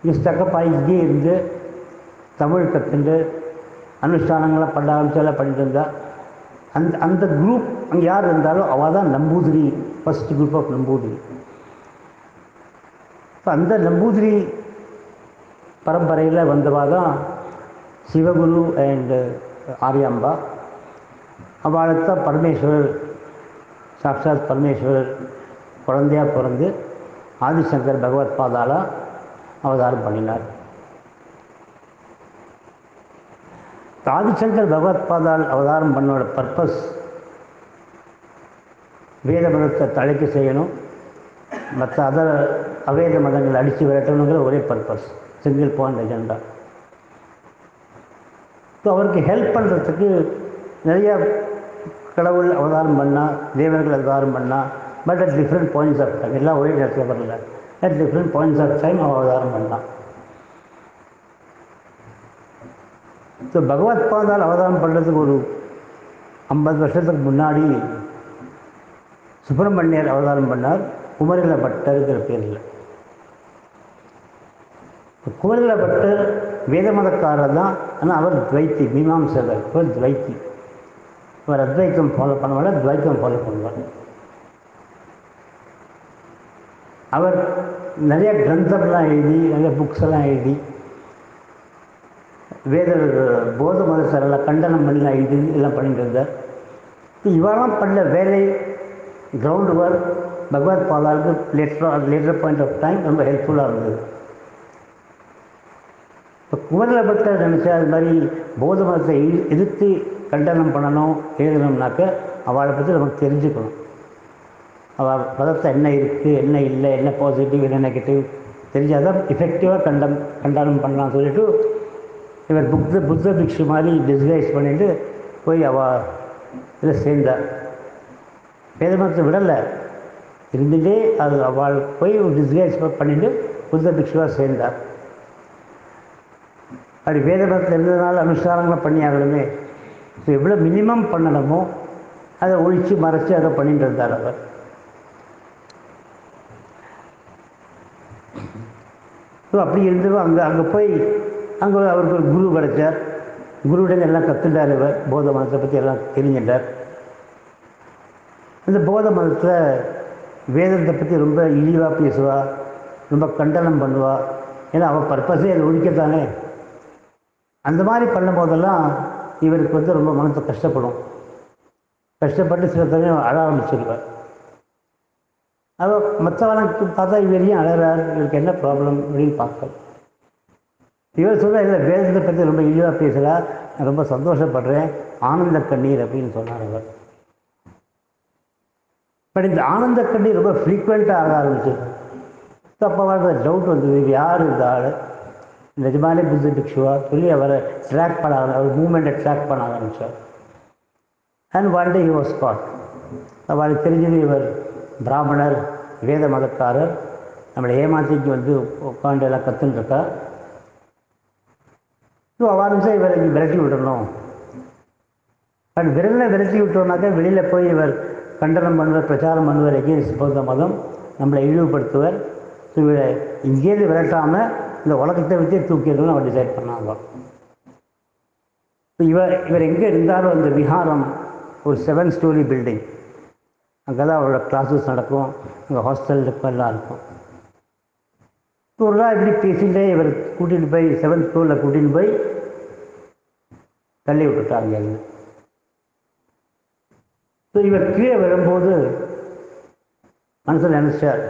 Speaker 1: இங்கே ஸ்டக்கப் ஆகி இங்கே இருந்து தமிழ் கற்றுண்டு அனுஷ்டானங்களை பண்ண ஆரம்பிச்செல்லாம் பண்ணிட்டு இருந்தா. அந்த அந்த குரூப் அங்கே யார் இருந்தாலும் அவள் தான் Namboothiri first group of Namboothiri. இப்போ அந்த நம்பூதிரி பரம்பரையில் வந்தவா தான் சிவகுரு அண்டு ஆரியாம்பா. அவளுக்கு தான் பரமேஸ்வரர் சாக்ஷாத் பரமேஸ்வரர் குழந்தையா பிறந்து ஆதிசங்கர் பகவத் பாதாலாக அவதாரம் பண்ணினார். ஆதிசங்கர் பகவத் பாதால் அவதாரம் பண்ணோட பர்பஸ் வேத மதத்தை தலைக்கு செய்யணும். மற்ற அதர் அவேத மதங்களை அடித்து விரட்டணுங்கிற ஒரே purpose. Single point agenda. So அவருக்கு ஹெல்ப் பண்ணுறதுக்கு நிறைய கடவுள் அவதாரம் பண்ணால் தேவர்கள் அவதாரம் பண்ணால் but at different points of time எல்லாம் ஒரே நேரத்தில் வரல. At different points of time அவதாரம் பண்ணான் ஸோ பகவத் பாதால் அவதாரம் பண்ணுறதுக்கு ஒரு ஐம்பது வருஷத்துக்கு முன்னாடி சுப்பிரமணியர் அவதாரம் பண்ணார். குமரில பட்டருங்கிற பேரில். குமரில பட்டர் வேத மதக்காரர் தான். ஆனால் அவர் துவைத்தி மீமாம்சகர் இவர் துவைத்தி. அவர் அத்வைத்தம் ஃபாலோ பண்ணுவார் துவைத்தம் ஃபாலோ பண்ணுவார். அவர் நிறைய கிரந்தம்லாம் எழுதி நிறைய புக்ஸ் எல்லாம் எழுதி வேத போத மதத்தரெல்லாம் கண்டனம் பண்ணலாம் இது எல்லாம் பண்ணிட்டு இருந்தார். இவெல்லாம் பண்ண வேலை கிரவுண்ட் ஒர்க் பகவத் பாலாவுக்கு லேட்டராக லேட்டர் பாயிண்ட் ஆஃப் டைம் ரொம்ப ஹெல்ப்ஃபுல்லாக இருந்தது. இப்போ குமரில் பக்தர் நினச்சா அது மாதிரி போத மதத்தை எதிர்த்து கண்டனம் பண்ணணும் எழுதணும்னாக்க அவளை பற்றி நமக்கு தெரிஞ்சுக்கணும். அவள் மதத்தை என்ன இருக்குது என்ன இல்லை என்ன பாசிட்டிவ் என்ன நெகட்டிவ் தெரிஞ்சால் தான் எஃபெக்டிவாக கண்டம் கண்டனம் பண்ணலாம்னு சொல்லிட்டு இவர் புத்த புத்த பிக்ஷு மாதிரி டிஸ்கைஸ் பண்ணிட்டு போய் அவ இதில் சேர்ந்தார். வேத மதத்தை விடலை. இருந்துகிட்டே அது அவள் போய் டிஸ்கைஸ் பண்ணிட்டு புத்த பிக்ஷுவாக சேர்ந்தார். அப்படி வேத மதத்தில் இருந்ததுனால அனுஷ்டானங்களை பண்ணி ஆகணுமே ஸோ எவ்வளோ மினிமம் பண்ணணுமோ அதை ஒழித்து மறைச்சி அதை பண்ணிட்டு இருந்தார் அவர். ஸோ அப்படி இருந்து அங்கே அங்கே போய் அங்கே அவருக்கு ஒரு குரு கிடைச்சார் குருவிடம் எல்லாம் கற்றுட்டார் இவர். போத மதத்தை பற்றி எல்லாம் தெரிஞ்சிட்டார். இந்த போத மதத்தில் வேதத்தை பற்றி ரொம்ப இழிவாக பேசுவா ரொம்ப கண்டனம் பண்ணுவா. ஏன்னா அவள் பர்பஸே அதை ஒழிக்கத்தானே. அந்த மாதிரி பண்ணும்போதெல்லாம் இவருக்கு வந்து ரொம்ப மனசு கஷ்டப்படும். கஷ்டப்பட்டு சில சமயம் அழ ஆரம்பிச்சிருவார். அவள் மற்றவனுக்கு பார்த்தா இவரையும் அழகிறார் இவருக்கு என்ன ப்ராப்ளம் அப்படின்னு பார்க்க இவர் சொல்ல இல்லை வேதத்தை பற்றி ரொம்ப இழிவாக பேசலாம் நான் ரொம்ப சந்தோஷப்படுறேன். ஆனந்த கண்ணீர் அப்படின்னு சொன்னார் அவர். பட் இந்த ஆனந்த கண்ணீர் ரொம்ப ஃப்ரீக்வெண்ட்டாக ஆக ஆரம்பிச்சு. தப்பாக அப்போ டவுட் வந்தது. இது யார் இந்த ஆள்? நிஜமாலே புத்த பிக்ஷுவா? சொல்லி அவரை ட்ராக் பண்ண அவர் மூமெண்ட்டை ட்ராக் பண்ண ஆரம்பித்தார் and one day he was caught அவளுக்கு தெரிஞ்சது இவர் பிராமணர் வேத மதக்காரர். நம்மளை ஏமாத்திக்கு வந்து உட்காந்து எல்லாம் கற்றுன்னு இருக்கா ஸோ அவாரம்சா இவரை விரட்டி விடணும். பட் விரலில் விரட்டி விட்டோம்னாக்கா வெளியில் போய் இவர் கண்டனம் பண்ணுவார் பிரச்சாரம் பண்ணுவார் எகேன்ஸ்ட் பௌத்த மதம் நம்மளை இழிவுபடுத்துவர். ஸோ இவரை இங்கேருந்து விரட்டாமல் இந்த உலகத்தை வச்சே தூக்கிடணும்னு அவர் டிசைட் பண்ணாங்க. இவர் இவர் எங்கே இருந்தாலும் அந்த விஹாரம் ஒரு செவன் ஸ்டோரி பில்டிங் அங்கே தான் அவரோட கிளாஸஸ் நடக்கும். அங்கே ஹாஸ்டல் இருக்கும் எல்லாம் இருக்கும். ஒரு நாள் இப்படி பேசிட்டே இவர் கூட்டிகிட்டு போய் செவன்த் ஃப்ளோரில் கூட்டிகிட்டு போய் தள்ளி விட்டுட்டாங்க என்ன ஸோ இவர் கீழே வரும்போது மனசில் நினச்சார்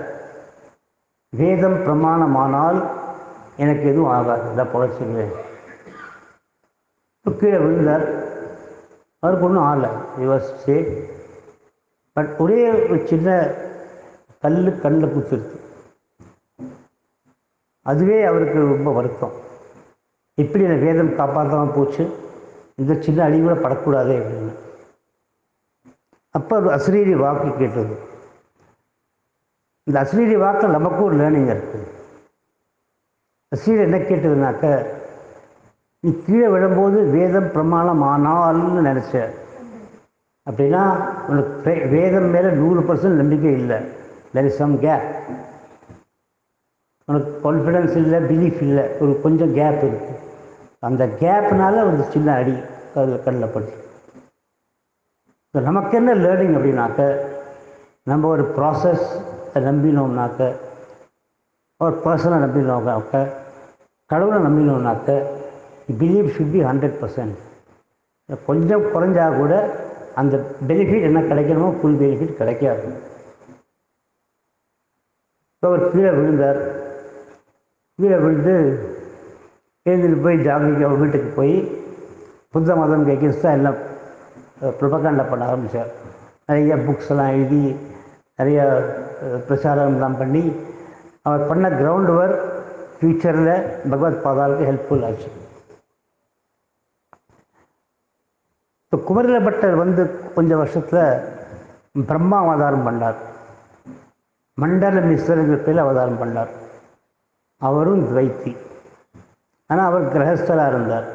Speaker 1: வேதம் பிரமாணமானால் எனக்கு எதுவும் ஆகாது இதான் பொழைச்சிருவேன் இப்போ கீழே விழுந்தார். அவருக்கு ஒன்றும் ஆகலை. யுவர் பட் ஒரே ஒரு சின்ன கல் கண்ணில் குத்துருச்சு அதுவே அவருக்கு ரொம்ப வருத்தம். இப்படி இந்த வேதம் காப்பாற்றாமல் போச்சு. இந்த சின்ன அடி கூட படக்கூடாது அப்படின்னு. அப்போ ஒரு அசிரீரி வாக்கு கேட்டது. இந்த அசிரீரி வாக்கில் நமக்கும் ஒரு லேர்னிங் இருக்குது அசிரீரி என்ன கேட்டதுனாக்க நீ கீழே விழும்போது வேதம் பிரமாணம் ஆனால்னு நினச்ச. அப்படின்னா உனக்கு வேதம் மேலே நூறு பர்சன்ட் நம்பிக்கை இல்லை. தெர் இஸ் சம் கேப் உனக்கு கான்ஃபிடன்ஸ் இல்லை பிலீஃப் இல்லை ஒரு கொஞ்சம் கேப் இருக்குது அந்த கேப்னால ஒரு சின்ன அடி அதில் கல்லில் பட்டு இப்போ நமக்கு என்ன லேர்னிங் அப்படின்னாக்க நம்ம ஒரு ப்ராசஸ் நம்பினோம்னாக்க ஒரு பர்சனை நம்பினோம்னாக்க கடவுளை நம்பினோம்னாக்க believe should be hundred percent கொஞ்சம் குறைஞ்சா கூட அந்த பெனிஃபிட் என்ன கிடைக்கணுமோ ஃபுல் பெனிஃபிட் கிடைக்காது. இப்போ அவர் கீழே விழுந்தார். கீழே விழுந்து எழுந்துட்டு போய் ஜாகிக்கு அவங்க வீட்டுக்கு போய் புத்த மதம் எகென்ஸ்டாக எல்லாம் ப்ரொபகாண்டா பண்ண ஆரம்பித்தார் நிறைய புக்ஸ் எல்லாம் எழுதி நிறைய பிரச்சாரம்லாம் பண்ணி அவர் பண்ண கிரவுண்ட் ஒர்க் ஃப்யூச்சரில் பகவத் பாதாவுக்கு ஹெல்ப்ஃபுல் ஆச்சு. இப்போ குமரில பட்டர் வந்து கொஞ்சம் வருஷத்தில் பிரம்மா அவதாரம் பண்ணார். மண்டல மிஸ்ரங்கிற பேரில் அவதாரம் பண்ணார். அவரும் துவைத்தி. ஆனால் அவர் கிரகஸ்தராக இருந்தார்.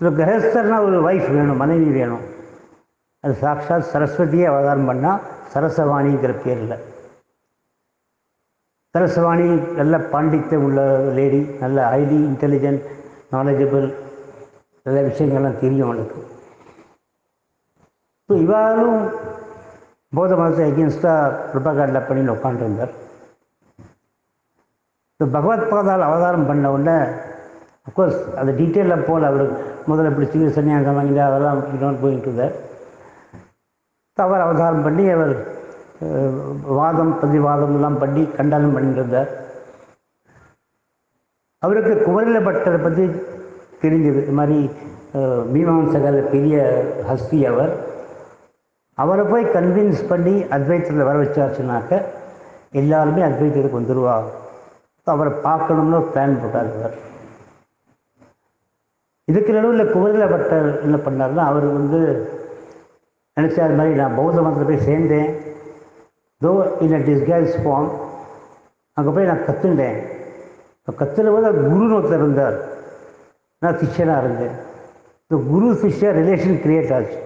Speaker 1: இப்போ கிரகஸ்தர்னா ஒரு வைஃப் வேணும் மனைவி வேணும். அது சாக்ஷாத் சரஸ்வதியே அவதாரம் பண்ணால் சரசவாணிங்கிற பேரில். சரஸ்வாணி நல்ல பாண்டித்யம் உள்ள லேடி நல்ல ஹைலி இன்டெலிஜென்ட் நாலேஜபிள் நல்ல விஷயங்கள்லாம் தெரியும் அவனுக்கு. ஸோ இவாலும் போத மதத்தை அகேன்ஸ்டாக ப்ரொபகாண்டில் பண்ணி உட்காந்துருந்தார் இப்போ பகவத் பாதால் அவதாரம் பண்ண உடனே அஃப்கோர்ஸ் அது டீட்டெயிலில் போல் அவர். முதல்ல பிடிச்சி சன்னியாசம் வாங்கிட்டு அதெல்லாம் இன்னொன்று போயிட்டு இருந்தார் அவர் அவதாரம் பண்ணி அவர் வாதம் பிரதிவாதம் எல்லாம் பண்ணி கண்டனம் பண்ணிட்டு அவருக்கு குமரில பட்டரை பற்றி தெரிஞ்சது. இது மாதிரி மீமாம்சகர் பெரிய ஹஸ்தி அவர். அவரை போய் கன்வின்ஸ் பண்ணி அத்வைத்தத்தில் வர வச்சாச்சுனாக்க எல்லாருமே அத்வைத்தத்துக்கு வந்துடுவார் அவரை பார்க்கணும்னு ஒரு பிளான் போட்டார் இவர். இதுக்கு நடுவில் குமரில பட்டர் என்ன பண்ணார்னா அவர் வந்து நினச்சா அது மாதிரி நான் பௌத்த மதத்தில் போய் சேர்ந்தேன். தோ இன் அ டிஸ்கைஸ் ஃபார்ம் அங்கே போய் நான் கற்றுண்டேன் கற்றுன போது குருன்னு ஒருத்தர் இருந்தார். நான் சிஷ்யனாக இருந்தேன். இந்த குரு சிஷ்ய ரிலேஷன் கிரியேட் ஆச்சு.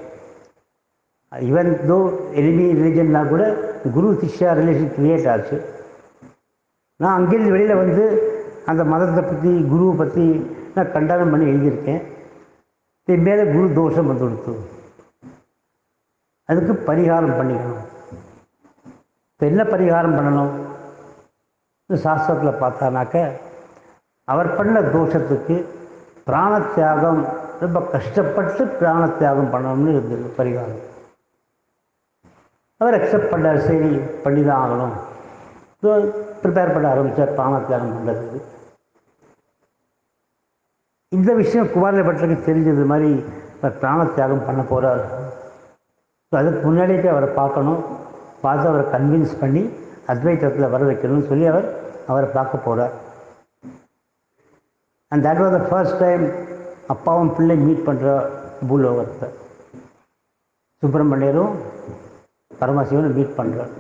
Speaker 1: ஈவன் தோ எனிமி ரிலீஜன்னா கூட குரு சிஷ்யா ரிலேஷன் கிரியேட் ஆச்சு. நான் அங்கேருந்து வெளியில் வந்து அந்த மதத்தை பற்றி குருவை பற்றி நான் கண்டனம் பண்ணி எழுதியிருக்கேன். இது மேலே குரு தோஷம் வந்து கொடுத்து அதுக்கு பரிகாரம் பண்ணிக்கணும். இப்போ என்ன பரிகாரம் பண்ணணும்? சாஸ்திரத்தில் பார்த்தானாக்க அவர் பண்ண தோஷத்துக்கு பிராண தியாகம் ரொம்ப கஷ்டப்பட்டு பிராண தியாகம் பண்ணணும்னு இருந்தது பரிகாரம். அவர் அக்செப்ட் பண்ணார் சரி பண்ணி தான் ஆகணும். ப்ரிப்பேர் பண்ண ஆரம்பித்தார் பிராண தியாகம் பண்ணுறதுக்கு இந்த விஷயம் குமாரில் பட்டருக்கு தெரிஞ்சது மாதிரி அவர் பிராண தியாகம் பண்ண போகிறார் ஸோ அதுக்கு முன்னாடியே அவரை பார்க்கணும். பார்த்து அவரை கன்வின்ஸ் பண்ணி அத்வைத்தத்தில் வர வைக்கணும்னு சொல்லி அவர் அவரை பார்க்க போகிறார் and that was the first time அப்பாவும் பிள்ளை மீட் பண்ணுற பூலோகத்தை. சுப்பிரமணியரும் பரமசிவனும் மீட் பண்ணுறார்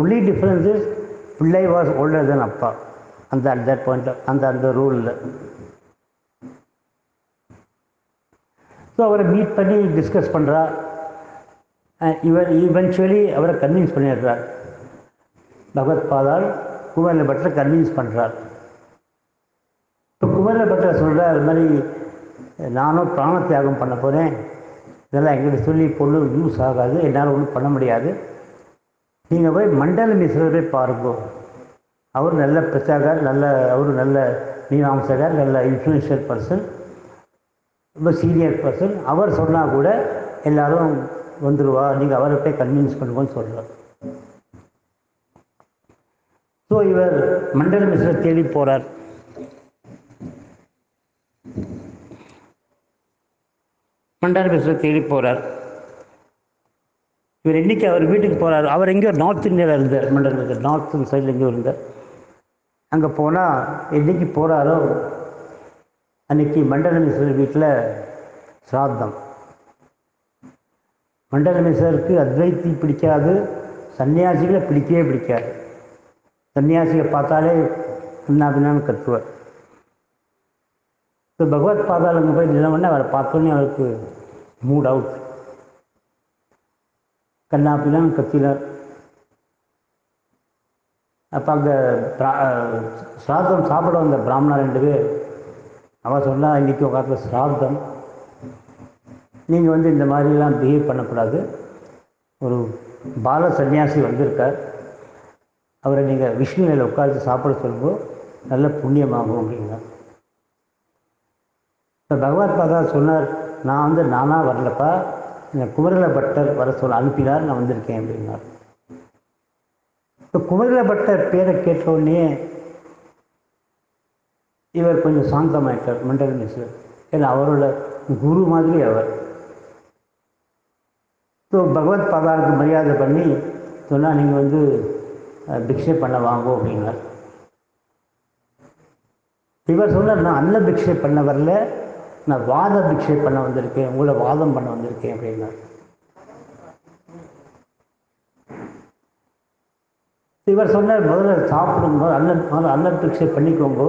Speaker 1: ஒன்லி டிஃப்ரென்ஸ் இஸ் பிள்ளை வாஸ் ஓல்டர் தென் அப்பா. அந்த அட் தட் பாயிண்ட் அந்த அந்த ரூலில் ஸோ அவரை மீட் பண்ணி டிஸ்கஸ் பண்ணுறா இவர் ஈவென்ச்சுவலி அவரை கன்வின்ஸ் பண்ணிடுறார் பகவத் பாதால் குமரில பட்டரை கன்வின்ஸ் பண்ணுறார் இப்போ குமரில பட்டர் சொல்கிறார் அது மாதிரி நானும் பிராண தியாகம் பண்ண போகிறேன் இதெல்லாம் எங்கிட்ட சொல்லி பொண்ணு யூஸ் ஆகாது. என்னால் ஒன்றும் பண்ண முடியாது. நீங்கள் போய் மண்டல மிஸ்ரரை போய் பாருங்க. அவர் நல்ல பிரச்சாரர் நல்ல அவர் நல்ல மீனாம்சகர் நல்ல இன்ஃப்ளூயன்ஷியல் பர்சன் ரொம்ப சீனியர் பர்சன் அவர் சொன்னால் கூட எல்லாரும் வந்துடுவா நீங்கள் அவரை போய் கன்வின்ஸ் பண்ணுவோன்னு சொல்கிறார் ஸோ இவர் மண்டல மிஸ்ரை தேடி போகிறார் மண்டல மிஸ்ரை தேடி போகிறார் இவர் என்னைக்கு அவர் வீட்டுக்கு போகிறார் அவர் எங்கேயோ நார்த் இந்தியாவில் இருந்தார். மண்டல மிஸ்ரர் நார்த் சைடில் எங்கேயோ இருந்தார். அங்கே போனால் என்னைக்கு போகிறாரோ அன்னைக்கு மண்டலமேஸ்வரர் வீட்டில் சிராத்தம் மண்டலமிஸ்வருக்கு அத்வைத்தி பிடிக்காது சன்னியாசிகளை பிடிக்கவே பிடிக்காது. சன்னியாசியை பார்த்தாலே பின்னா பின்னான்னு கத்துவார். இப்போ பகவத் பாதாளங்க போய் நிலவொடனே அவரை பார்த்தோன்னே அவருக்கு மூட் அவுட் கண்ணாப்பிலாம் கத்தினார். அப்போ அங்கே சிராதம் சாப்பிட வந்த பிராமணா ரெண்டு பேர் அவன் சொன்னால் இன்றைக்கி காலத்தில் சிராதம் நீங்கள் வந்து இந்த மாதிரிலாம் பிஹேவ் பண்ணக்கூடாது. ஒரு பால சன்னியாசி வந்திருக்கார். அவரை நீங்கள் விஷ்ணு நிலையில் உட்காந்து சாப்பிட சொல்லுங்க நல்ல புண்ணியமாகும் அப்படின்னா இப்போ பகவத் பாதா சொன்னார் நான் வந்து நானாக வரலப்பா. இந்த குமரில பட்டர் வர சொல்ல அனுப்பினார் நான் வந்திருக்கேன் அப்படின்னார். இப்போ குமரில பட்டர் பேரை கேட்ட இவர் கொஞ்சம் சாந்தமாயிட்டார் மண்டல மிஸ்டர் ஏன்னா அவரோட குரு மாதிரி அவர். ஸோ பகவத் பாதாளுக்கு மரியாதை பண்ணி சொன்னால் நீங்கள் வந்து பிக்ஷை பண்ண வாங்கோ அப்படின்னார். இவர் சொன்னார் நான் அன்ன பிக்ஷை பண்ண வரல நான் வாத பிக்ஷை பண்ண வந்திருக்கேன் உங்களை வாதம் பண்ண வந்திருக்கேன் அப்படின்னார் இவர் சொன்னார் முதல்ல சாப்பிடும்போது அல்ல முதல்ல அல்ல பிக்ஷை பண்ணிக்கோங்க.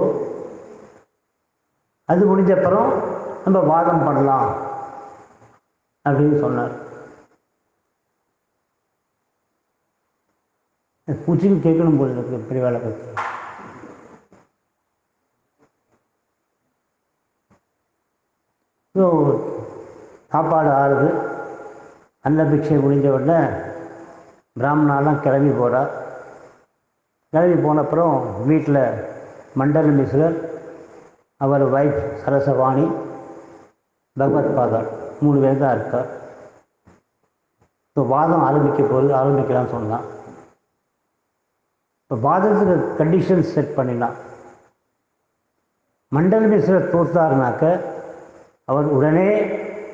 Speaker 1: அது முடிஞ்ச அப்புறம் நம்ம வாதம் பண்ணலாம். அப்படின்னு சொன்னார். பூச்சின்னு கேட்கணும் போது இருக்கு பெரிய வேலை பற்றி சாப்பாடு ஆறுது. அன்னபிக்ஷை முடிஞ்ச உடனே பிராமணாலாம் கிளம்பி போகிறார் கிளம்பி போன அப்புறம் வீட்டில் மண்டல மிஸ்ரர் அவர் ஒய்ஃப் சரசவாணி பகவத் பாதர் மூணு பேர் தான் இருக்கார் ஸோ வாதம் ஆரம்பிக்க போது ஆரம்பிக்கலாம்னு சொன்னான். இப்போ வாதத்துக்கு கண்டிஷன் செட் பண்ணினான். மண்டல மிஸ்ரர் தோத்தாருனாக்க அவர் உடனே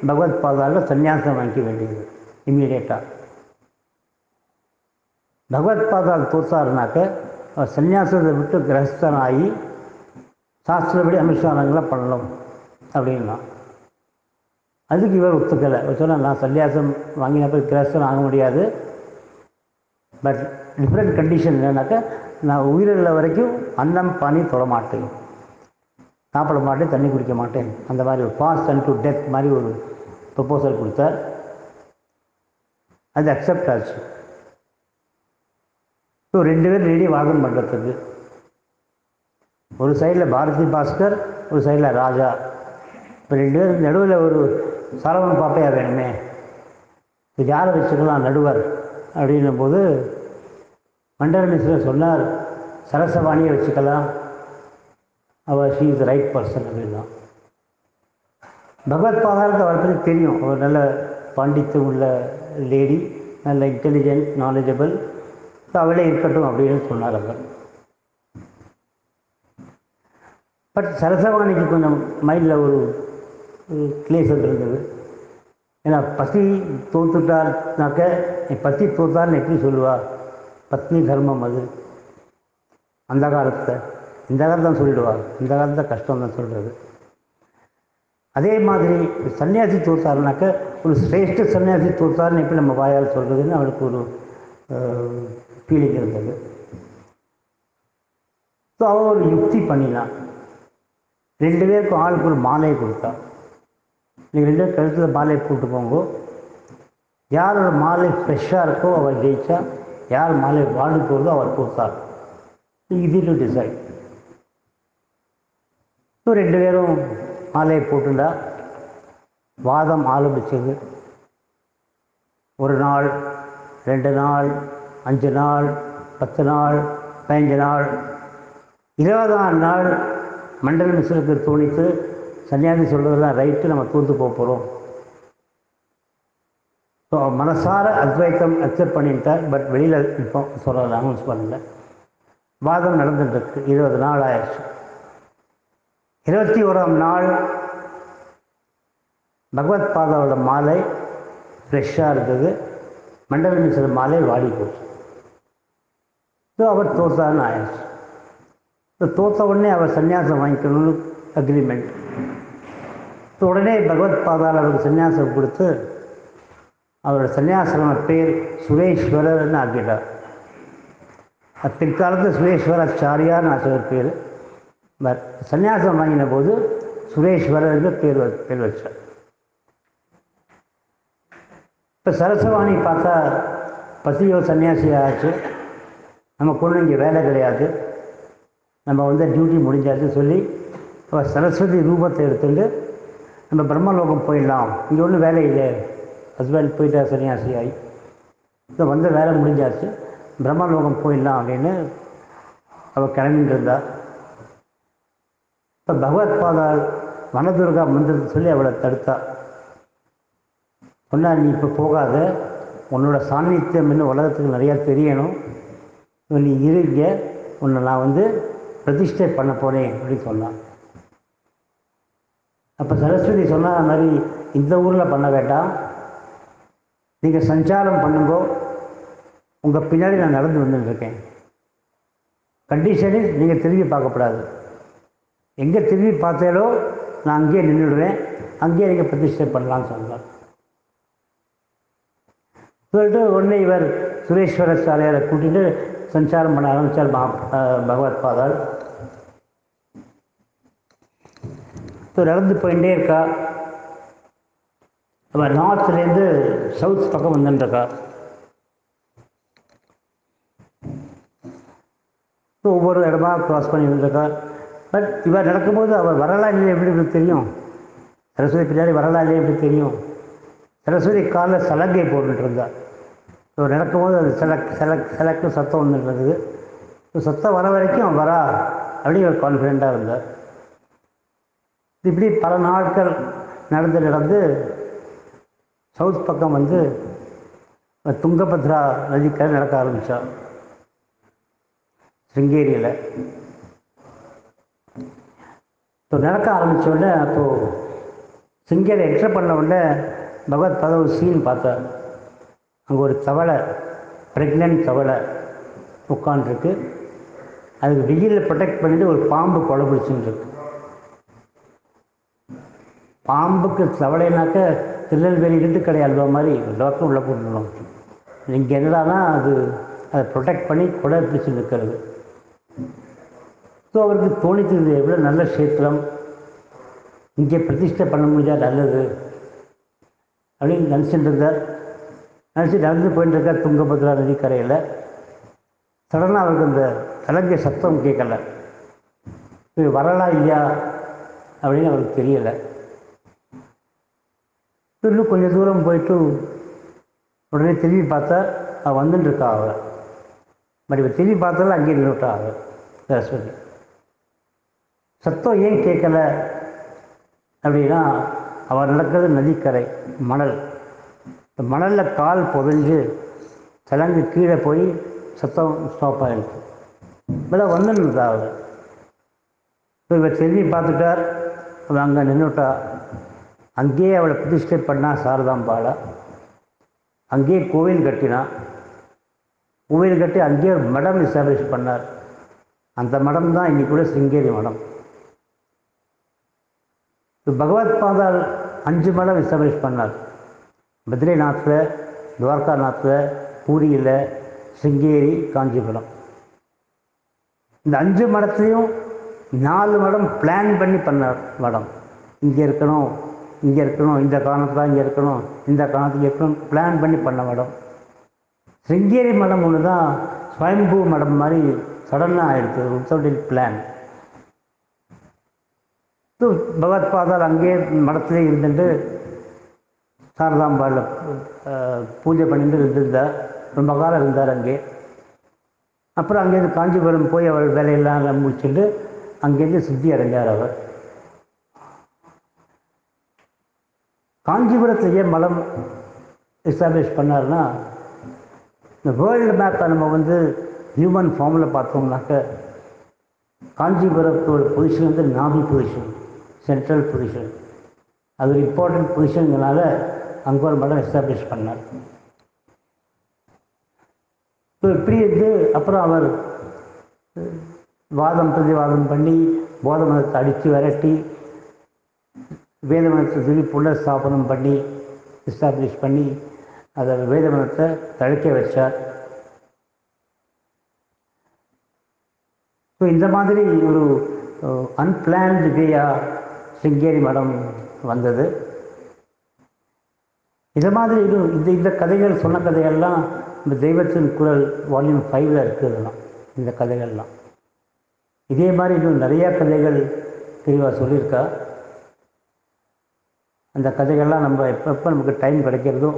Speaker 1: பகவத் பாதாவில் சந்நியாசம் வாங்கிக்க வேண்டியது இம்மீடியட்டாக பகவத் பாதால் தோத்தாருனாக்க அவர் சந்நியாசத்தை விட்டு கிரகஸ்தனாகி சாஸ்திரப்படி அனுஷ்டானங்களை பண்ணணும் அப்படின்னா. அதுக்கு இவர் ஒத்துக்கலை. இவர் நான் சன்னியாசம் வாங்கினப்போ கிரகஸ்தன் ஆக முடியாது. பட் டிஃப்ரெண்ட் கண்டிஷன் என்னன்னாக்கா நான் உயிரிழந்த வரைக்கும் அன்னம் பானி தொடமாட்டேன் சாப்பிட மாட்டேன் தண்ணி குடிக்க மாட்டேன். அந்த மாதிரி ஒரு ஃபாஸ்ட் அண்ட் டு டெத் மாதிரி ஒரு ப்ரொப்போசல் கொடுத்தார். அது அக்செப்ட் ஆச்சு. ஸோ ரெண்டு பேரும் ரெடி வாதம் பண்ணுறதுக்கு ஒரு சைடில் பாரதி பாஸ்கர் ஒரு சைடில் ராஜா. இப்போ ரெண்டு பேரும் நடுவில் ஒரு சரவண பாப்பையா வேணுமே. இது யாரை வச்சுக்கலாம் நடுவர்? அப்படின்னும் போது மண்டல மிஸ்ரர் சொன்னார் சரசவாணியை வச்சுக்கலாம். அவர் ஷீ இஸ் ரைட் பர்சன் அப்படின்னா. பகவத் பாதாளுக்கு அவரை பற்றி தெரியும். அவர் நல்ல பாண்டித்தியம் உள்ள லேடி நல்ல இன்டெலிஜென்ட் நாலேஜபிள் ஸோ அவளே இருக்கட்டும் அப்படின்னு சொன்னார் அவர். பட் சரசவாணிக்கு கொஞ்சம் மைண்டில் ஒரு கிளேசம் இருந்தது. ஏன்னா பசி தோத்துட்டார்னாக்க என் பசி தோத்தார்னு எப்படி சொல்லுவா? பத்னி தர்மம் அது. அந்த காலத்தில். இந்த காலத்தான் சொல்லிடுவார் இந்த காலத்தில் கஷ்டம் தான் சொல்கிறது அதே மாதிரி சன்னியாசி தோத்தாருனாக்க ஒரு சிரேஷ்ட சன்னியாசி தோத்தாருன்னு எப்படி நம்ம வாயால் சொல்கிறதுன்னு அவளுக்கு ஒரு ஃபீலிங் இருந்தது. ஸோ அவள் ஒரு யுக்தி பண்ணினான் ரெண்டு பேருக்கும் ஆளுக்கு ஒரு மாலையை கொடுத்தான் நீங்கள் ரெண்டு பேரும் கழுத்தில் மாலையை போட்டு போங்க. யாரோட மாலை ஃப்ரெஷ்ஷாக இருக்கோ அவர் ஜெயிச்சா யார் மாலை வாழ்ந்து போகிறதோ அவர் கொடுத்தார். இது டு டிசைட் இன்னும் ரெண்டு பேரும் மாலையை போட்டுண்டா. வாதம் ஆரம்பித்தது ஒரு நாள் ரெண்டு நாள் அஞ்சு நாள் பத்து நாள் பதினஞ்சு நாள். இருபதாம் நாள் மண்டல மிஸ்ருக்கு தோணித்து சன்னியாசி சொல்கிறதெல்லாம் ரைட்டு நம்ம தூந்து போக போகிறோம் ஸோ மனசார அத்வைத்தம் அக்செப்ட் பண்ணிட்டார் பட் வெளியில் இப்போ சொல்கிறத அனௌன்ஸ் பண்ணல வாதம் நடந்துட்டுருக்கு இருபது நாள் ஆயிடுச்சு. இருபத்தி ஓராம் நாள் பகவத் பாதாவோட மாலை ஃப்ரெஷ்ஷாக இருந்தது. மண்டல மிஸ்ர மாலை வாடி போச்சு. ஸோ அவர் தோத்தான்னு ஆயிடுச்சு. ஸோ தோத்த உடனே அவர் சன்னியாசம் வாங்கிக்கணும்னு அக்ரிமெண்ட் ஸோ உடனே பகவத் பாதால் அவருக்கு சன்னியாசம் கொடுத்து அவரோட சன்னியாசன பேர் சுரேஸ்வரர்னு ஆக்கிட்டார். அது பிற்காலத்தில் சுரேஸ்வராச்சாரியார்னு ஆச்சு பேர். சன்னியாசம் வாங்கின போது சுரேஸ்வரர்னு பேர் வ- பேர் வச்சார். இப்போ சரசவாணி பார்த்தா பசியோ சன்னியாசியாச்சு நம்ம பொண்ணு இங்கே வேலை கிடையாது. நம்ம வந்து டியூட்டி முடிஞ்சாச்சு சொல்லி அவள் சரஸ்வதி ரூபத்தை எடுத்துட்டு நம்ம பிரம்மலோகம் போயிடலாம். இங்கே ஒன்றும் வேலை இல்லை ஹஸ்பண்ட் போயிட்டா சன்னியாசி ஆகி இப்போ வந்த வேலை முடிஞ்சாச்சு. பிரம்மலோகம் போயிடலாம் அப்படின்னு அவள் கிளம்பிட்டு இருந்தாள் இப்போ பகவத் பாதால் வனதுர்கா மந்திரத்தை சொல்லி அவளை தடுத்தா. சொன்னார் நீ இப்போ போகாத. உன்னோட சாநித்தியம் இன்னும் உலகத்துக்கு நிறையா தெரியணும். நீ இருங்க. உன்னை நான் வந்து பிரதிஷ்டை பண்ண போகிறேன் அப்படின்னு சொன்னான் அப்போ சரஸ்வதி சொன்ன மாதிரி இந்த ஊரில் பண்ண வேண்டாம். நீங்கள் சஞ்சாரம் பண்ணுங்கோ. உங்கள் பின்னாடி நான் நடந்து வந்துட்டுருக்கேன் கண்டிஷனில் நீங்கள் திரும்பி பார்க்கக்கூடாது எங்கே திரும்பி பார்த்தாலோ நான் அங்கேயே நின்றுடுவேன். அங்கேயே நீங்கள் பிரதிஷ்டை பண்ணலாம்னு சொன்னார். சொல்லிட்டு உடனே இவர் சுரேஸ்வர சாலையாரை கூட்டிட்டு சஞ்சாரம் பண்ண ஆரம்பித்தார் மகா பகவத் பாதால். இப்போ நடந்து போயிட்டே இருக்கா. அவர் நார்த்லேருந்து சவுத் பக்கம் வந்துட்டுருக்கா. ஒவ்வொரு இடமா க்ராஸ் பண்ணி வந்துருக்கா. பட் இவர் நடக்கும்போது அவர் வரலாறு எப்படி இப்படி தெரியும்? சரஸ்வதி பின்னாடி வரலாறு எப்படி தெரியும்? சரஸ்வதி காலில் சலங்கை போட்டுட்டு இருந்தார் ஸோ நடக்கும்போது அது செலக் செலக் செலக்கு சத்தம் வந்துட்டு இருந்தது ஸோ சத்தம் வர வரைக்கும் அவன் வரா அப்படின்னு ஒரு கான்ஃபிடெண்ட்டாக இருந்தார். இப்படி பல நாட்கள் நடந்து நடந்து சவுத் பக்கம் வந்து துங்கபத்ரா நதிக்கரை நடக்க ஆரம்பித்தார் சிருங்கேரியில் இப்போ நடக்க ஆரம்பித்த உடனே அப்போது சிங்கரை எக்ஸ்ட்ரா பண்ண உடனே பகவத் பத ஒரு சீன் பார்த்தேன் அங்கே ஒரு தவளை ப்ரெக்னென்ட் தவளை உட்காந்துருக்கு அதுக்கு வெயிலில் ப்ரொடெக்ட் பண்ணிட்டு ஒரு பாம்பு கொலை பிடிச்சுன்னு இருக்கு பாம்புக்கு தவளைனாக்க திருநெல்வேலி கடை அல்வா மாதிரி எல்லாருக்கும் உள்ளே போட்டுருவோம் இங்கே என்னடானா அது அதை ப்ரொடெக்ட் பண்ணி கொலை பிடிச்சு நிற்கிறது ஸோ அவருக்கு தோணித்தது எவ்வளோ நல்ல கஷேத்திரம். இங்கே பிரதிஷ்டை பண்ண முடிஞ்சால் நல்லது. அப்படின்னு நினச்சிட்டு இருந்தார். நினச்சி நடந்து போயிட்டு இருக்கார் துங்கபத்ரா நதிக்கரையில் சடனாக அவருக்கு அந்த கலங்கிய சத்தம் கேட்கல. இது வரலாம் இல்லையா அப்படின்னு அவருக்கு தெரியலை. இன்னும் கொஞ்சம் தூரம் போயிட்டு உடனே திரும்பி பார்த்தா அவள் வந்துட்டுருக்கா அவள் பட் திரும்பி பார்த்தாலும் அங்கேயே நின்றுட்டா அவள் சரஸ்வதி சத்தம் ஏன் கேட்கல? அப்படின்னா அவர் நடக்கிறது நதிக்கரை மணல். இந்த மணலில் கால் புதஞ்சு சலங்கு கீழே போய் சத்தம் ஸ்டாப் ஆகிடுச்சு இப்போதான் வந்துருந்தா அவள் இப்போ இவர் திரும்பி பார்த்துட்டார். அவள் அங்கே நின்றுட்டா அங்கேயே அவளை பிரதிஷ்டை பண்ணா சாரதாம்பாளை அங்கேயே கோவில் கட்டினான் கோவில் கட்டி அங்கேயே ஒரு மடம் எஸ்டாப்ளிஷ் பண்ணார். அந்த மடம் தான் இன்னைக்கு கூட சிங்கேரி மடம். பகவத் பாதால் அஞ்சு மடம் எஸ்டாப்ளிஷ் பண்ணார். பத்ரிநாத்தில் துவாரகாநாத்தில் பூரியில் சிங்கேரி காஞ்சிபுரம். இந்த அஞ்சு மடத்தையும் நாலு மடம் பிளான் பண்ணி பண்ணார் மடம் இங்கே இருக்கணும் இங்கே இருக்கணும் இந்த காரணத்தில் இங்கே இருக்கணும் இந்த காலத்துக்கு இருக்கணும் பிளான் பண்ணி பண்ண மடம் சிங்கேரி மடம் ஒன்று தான் ஸ்வயம்பூ மடம் மாதிரி சடனாக ஆயிடுச்சு வித்தவுட் பிளான் பகவத்பாதால் அங்கேயே மடத்திலே இருந்துட்டு சாரதாம்பாளில் பூஜை பண்ணிட்டு இருந்திருந்தார். ரொம்ப காலம் இருந்தார் அங்கே. அப்புறம் அங்கேருந்து காஞ்சிபுரம் போய் அவர் வேலையெல்லாம் முடிச்சுட்டு அங்கேருந்து சுத்தி அடைஞ்சார் அவர். காஞ்சிபுரத்திலேயே மலம் எஸ்டாப்ளிஷ் பண்ணார்னா இந்த வேர்ல்டு மேப்பை நம்ம வந்து ஹியூமன் ஃபார்மில் பார்த்தோம்னாக்க காஞ்சிபுரத்தோட பொசிஷன் வந்து நாபி பொசிஷன் சென்ட்ரல் பொசிஷன் அது ஒரு இம்பார்ட்டன்ட் பொசிஷனுங்கனால அங்கே ஒரு மடம் எஸ்டாப்ளிஷ் பண்ணார். ஸோ இப்படி இருந்து அப்புறம் அவர் வாதம் பிரதிவாதம் பண்ணி போத மதத்தை அடித்து விரட்டி வேத மதத்தை திருப்பி புனர்ஸ்தாபனம் பண்ணி எஸ்டாப்ளிஷ் பண்ணி அதை வேத மதத்தை தழைக்க வச்சார். ஸோ இந்த மாதிரி ஒரு அன்பிளான்டு வேயாக சிங்கேரி மடம் வந்தது. இது மாதிரி இது இந்த இந்த கதைகள் சொன்ன கதைகள்லாம் இந்த தெய்வத்தின் குரல் வால்யூம் ஃபைவ்ல இருக்குதுலாம் இந்த கதைகள்லாம். இதே மாதிரி இன்னும் நிறையா கதைகள் தெளிவாக சொல்லியிருக்கா. அந்த கதைகள்லாம் நம்ம எப்பப்போ நமக்கு டைம் கிடைக்கிறதோ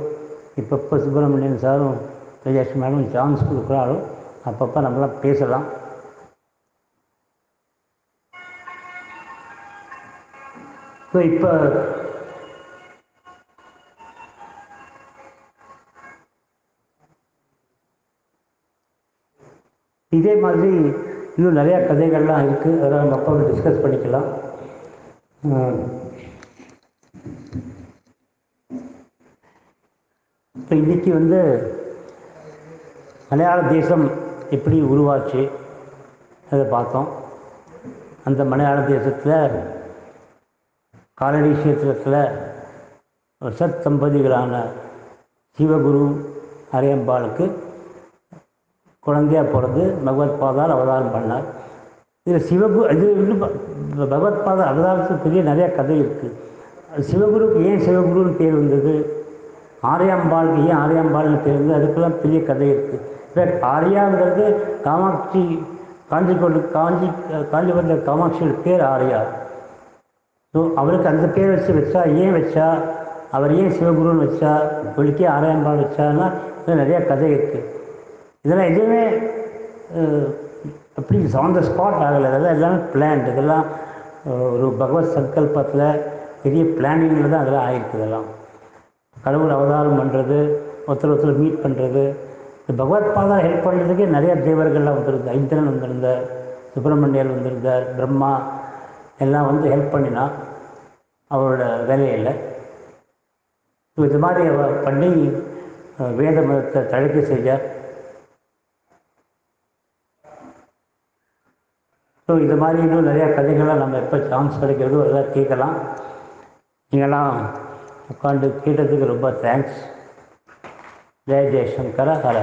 Speaker 1: இப்பப்போ சுப்பிரமணியன் சாரும் விஜயலட்சுமி மேடம் சான்ஸ் கொடுக்குறாலும் அப்பப்போ நம்மளாம் பேசலாம். ஸோ இப்போ இதே மாதிரி இன்னும் நிறையா கதைகள்லாம் இருக்குது அதெல்லாம் நம்ம அப்பாவை டிஸ்கஸ் பண்ணிக்கலாம். இப்போ இன்றைக்கி வந்து மலையாள தேசம் எப்படி உருவாச்சு? அதை பார்த்தோம். அந்த மலையாள தேசத்தில் காலடி கஷேத்திரத்தில் சத் தம்பதிகளான சிவகுரு அரையம்பாளுக்கு குழந்தையா பிறந்து பகவத் பாதால் அவதாரம் பண்ணார். இதில் சிவகு இது இன்னும் பகவத் பாத அவதாரத்துக்கு பெரிய நிறையா கதை இருக்குது சிவகுருக்கு ஏன் சிவகுருன்னு பேர் வந்தது? ஆரியாம்பாளுக்கு ஏன் ஆரியாம்பாள்னு பேர் வந்தது? அதுக்கெல்லாம் பெரிய கதை இருக்குது இப்போ ஆரியாங்கிறது காமாட்சி காஞ்சிக்கொண்டு காஞ்சி காஞ்சிபுரத்தில் காமாட்சியோட பேர் ஆரியா. ஸோ அவருக்கு அந்த பேர் வச்சு வச்சா ஏன் வச்சா அவர் ஏன் சிவகுருன்னு வச்சா ஒழுக்கே ஆராயம்பாள் வச்சான்னா நிறையா கதை இருக்குது இதெல்லாம் எதுவுமே அப்படி ஆன் த ஸ்பாட் ஆகலை. அதெல்லாம் எல்லாமே பிளான்ட் இதெல்லாம் ஒரு பகவத் சங்கல்பத்தில் பெரிய பிளானிங்கில் தான் அதெல்லாம் ஆகிருக்கு இதெல்லாம். கடவுள் அவதாரம் பண்ணுறது ஒருத்தர் ஒருத்தர் மீட் பண்ணுறது இந்த பகவத் பாதா ஹெல்ப் பண்ணுறதுக்கே நிறைய தேவர்கள்லாம் வந்திருந்தார். இந்திரன் வந்திருந்தார் சுப்பிரமணியர் வந்திருந்தார் பிரம்மா எல்லாம் வந்து ஹெல்ப் பண்ணினா அவரோட வேலையில் ஸோ இது மாதிரி அவர் பண்ணி வேத மதத்தை தடுக்க செய்ய ஸோ இது மாதிரி இன்னும் நிறையா கதைகள்லாம் நம்ம எப்போ சான்ஸ் கிடைக்கிறதோ அதெல்லாம் கேட்கலாம். நீங்களாம் உட்காந்து கேட்டதுக்கு ரொம்ப தேங்க்ஸ் ஜெய ஜெயசங்கர ஹர